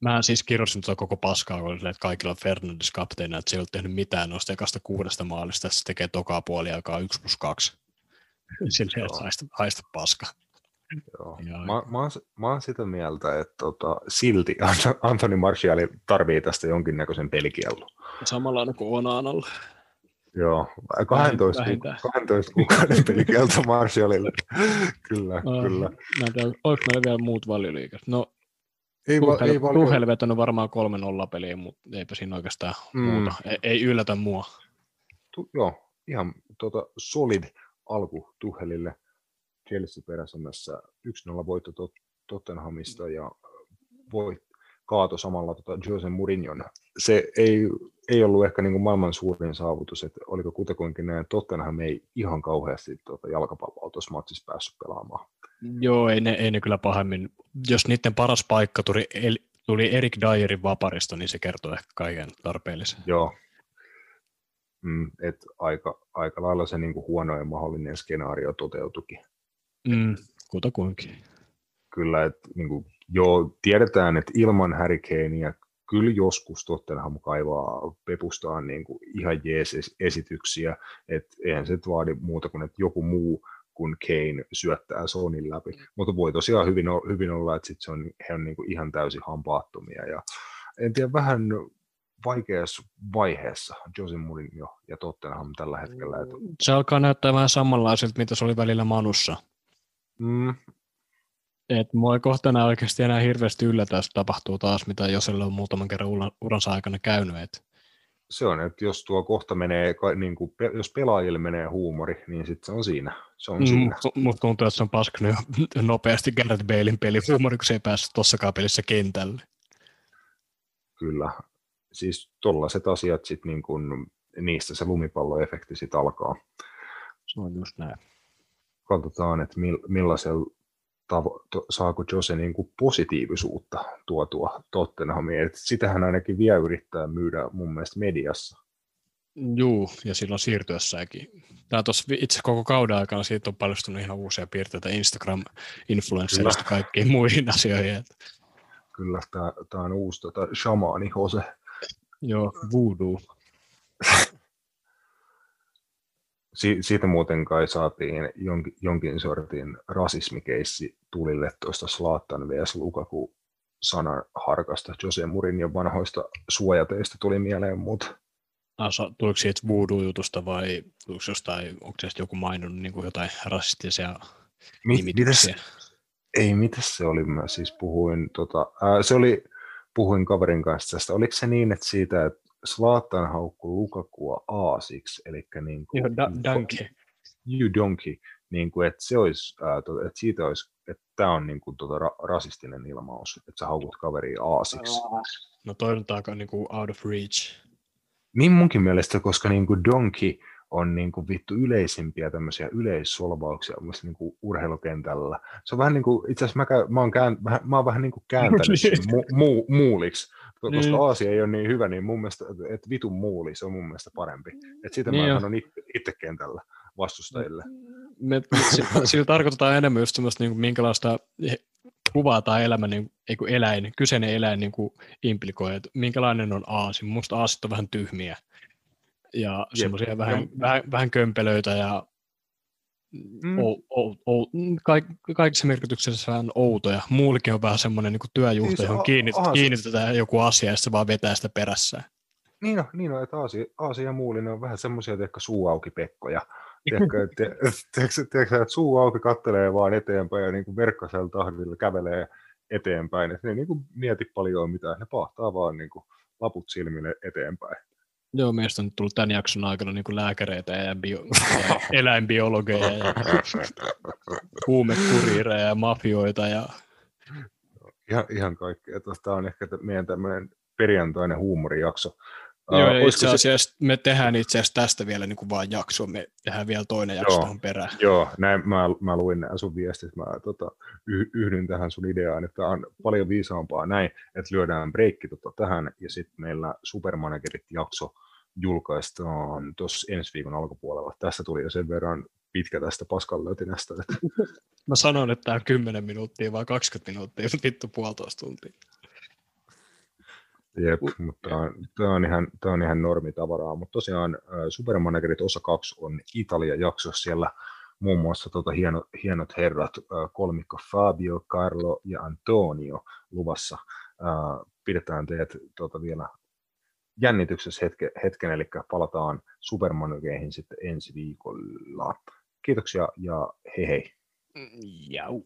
Mä siis kirjoitin tuota koko paskaa, kun että kaikilla on Fernandes kapteena, että se ei ole tehnyt mitään noista ekasta kuudesta maalista, että se tekee tokaa puoli aikaa 1 plus 2. Silleen, että haista, haista paska. Joo. Joo. Mä, mä, oon, mä oon sitä mieltä, että tota, silti Ant- Anthony Martial tarvii tästä jonkinnäköisen pelikiellon. Samanlainen kuin Onanalla. Joo, 12, vähintään. 12 kuukauden pelikielto Martialille. kyllä, Ah, kyllä. Mä en tiedä, oliko meillä vielä muut valioliikat. No, Ei, va- ei Tuhel vetänyt varmaan 3-0 peliä, mutta eipä siinä oikeastaan Mm. muuta. Ei, ei yllätä mua. tu, joo, ihan tota, solid alku Tuhelille Chelsea perässämässä 1-0 voitto tot, Tottenhamista ja voit, kaato samalla tota Jose Mourinhon. Se ei, ei ollut ehkä niin kuin maailman suurin saavutus, että oliko kutakuinkin näin, Tottenham ei ihan kauheasti tota jalkapalloa tuossa matsissa päässyt pelaamaan. Joo, ei ne, ei ne kyllä pahemmin. Jos niiden paras paikka tuli, tuli Erik Dyerin vaparista, niin se kertoo ehkä kaiken tarpeellisen. Joo. Mm, et aika, aika lailla se niin kuin huonoin mahdollinen skenaario toteutuikin. Mm, kutakuinkin. kyllä, että niin kuin, joo, tiedetään, että ilman Harry Kanea kyllä joskus Tottenham kaivaa pepustaan niin kuin ihan jees es- esityksiä, että eihän se vaadi muuta kuin, että joku muu kuin Kane syöttää Sonin läpi. Mutta voi tosiaan hyvin, hyvin olla, että sit se on, he on niin kuin ihan täysin hampaattomia. Ja en tiedä, vähän vaikeassa vaiheessa Jose Mourinho ja Tottenham tällä hetkellä. Että, Se alkaa näyttää vähän samanlaiselta, mitä se oli välillä Manussa. mm, Et mua ei kohta enää oikeasti enää hirveästi yllätä, jos tapahtuu taas, mitä Joselle on muutaman kerran uran- uransa aikana käynyt. Et se on, että jos tuo kohta menee, niin kuin, jos pelaajille menee huumori, niin sitten se on siinä. Se on siinä. Mm, Musta tuntuu, että se on paskanut nopeasti Gareth Balein peli huumori, kun se ei päässyt tossakaan pelissä kentälle. Kyllä. Siis tollaiset asiat sit niin kun, niistä se lumipalloefekti sit alkaa. Se on just näin. Katsotaan, että mil, millaisella tavo- to, saako Jose niin kuin positiivisuutta tuotua Tottenhamiin. Et sitähän ainakin vielä yrittää myydä mun mielestä mediassa. Juu, ja silloin siirtyessäkin. Tämä tuossa itse koko kauden aikana siitä on paljastunut ihan uusia piirteitä Instagram-influencerista kaikkiin muihin asioihin. Kyllä tämä on uusi tota, shamaani Jose. joo, voodoo. Si- siitä muuten kai saatiin jonkin, jonkin sortin rasismikeissi tulille tuosta Slaattan vs. Lukaku sanan harkasta. Jose Mourinhon vanhoista suojateista tuli mieleen, mutta Asa, tuliko siitä voodoo-jutusta vai tuliko jostain, onko se joku maininnut niin kuin jotain rasistisia mit, nimityksiä? mitäs, ei, mitäs se oli? Mä siis puhuin, tota, ää, se oli, puhuin kaverin kanssa tästä. Oliko se niin, että siitä, että Slaattan haukkui Lukakua aasiksi, eli niin kuin, Joo, da, danke. you donkey, niin kuin, että, se olisi, ää, että siitä olisi, että tämä on niin kuin, tota, ra, rasistinen ilmaus, että sä haukut kaveria aasiksi. No toi on aika niin kuin out of reach. Niin munkin mielestä, koska niin kuin donkey on niin kuin vittu yleisimpiä tämmöisiä yleissolvauksia mielestä niin kuin urheilukentällä. Se on vähän niin kuin, itse asiassa mä, käyn, mä, oon, kään, vähän, mä oon vähän niin kuin kääntänyt sen mu, mu, muuliksi, koska Niin. Aasia ei ole niin hyvä, niin mun mielestä, että vitun muuli, se on mun mielestä parempi. Että sitä Niin mä sanon itse, itse kentällä. vastustajille. Me, me, sillä tarkoitetaan enemmän just semmoista, niin kuin, minkälaista kuvaa tai elämä, niin, ei kun eläin, kyseinen eläin niin kuin implikoi, että minkälainen on aasi. Minusta aasit on vähän tyhmiä ja semmoisia vähän, vähän, vähän kömpelöitä ja mm. o, o, o, kaik, kaikissa outoja. Muulikin on vähän semmoinen niin työjuhta, siis johon kiinnit, kiinnitetään joku asia ja se vaan vetää sitä perässä. Niin on, niin on että Aasia, Aasia ja Muuli, on vähän semmoisia, ehkä suu auki pekkoja. Tiedätkö, että suu auki kattelee vaan eteenpäin ja niin verkkaisella tahdilla kävelee eteenpäin. Että ne niin kuin mieti paljon mitään, ne pahtaa vaan niin kuin laput silmille eteenpäin. Joo, meistä on tullut tämän jakson aikana niin lääkäreitä ja, bio, ja eläinbiologeja ja huumekuriireja ja mafioita. Ja... Ihan, ihan kaikkea. Tämä on ehkä meidän tämmöinen perjantainen huumorijakso. Joo, ja itse asiassa se... me tehdään itse asiassa tästä vielä niin kuin vaan jakso, me tehdään vielä toinen jakso joo, tuohon perään. Joo, näin, mä, mä luin nämä sun viestit, mä tota, yhdyn tähän sun ideaan, että on paljon viisaampaa näin, että lyödään breikki tota, tähän, ja sitten meillä Supermanagerit jakso julkaistaan tuossa ensi viikon alkupuolella. Tässä tuli jo sen verran pitkä tästä paskan lötinästä. Että... Mä sanoin, että tämä on 10 minuuttia vai 20 minuuttia, vittu puolitoista tuntia. Jep, mutta tämä on, ihan, tämä on ihan normitavaraa, mutta tosiaan Supermanagerit osa 2 on Italia-jakso siellä muun muassa tota hienot, hienot herrat, kolmikko Fabio, Carlo ja Antonio luvassa. Pidetään teet tota vielä jännityksessä hetke, hetken, eli palataan Supermanageihin sitten ensi viikolla. Kiitoksia ja hei hei. Jau.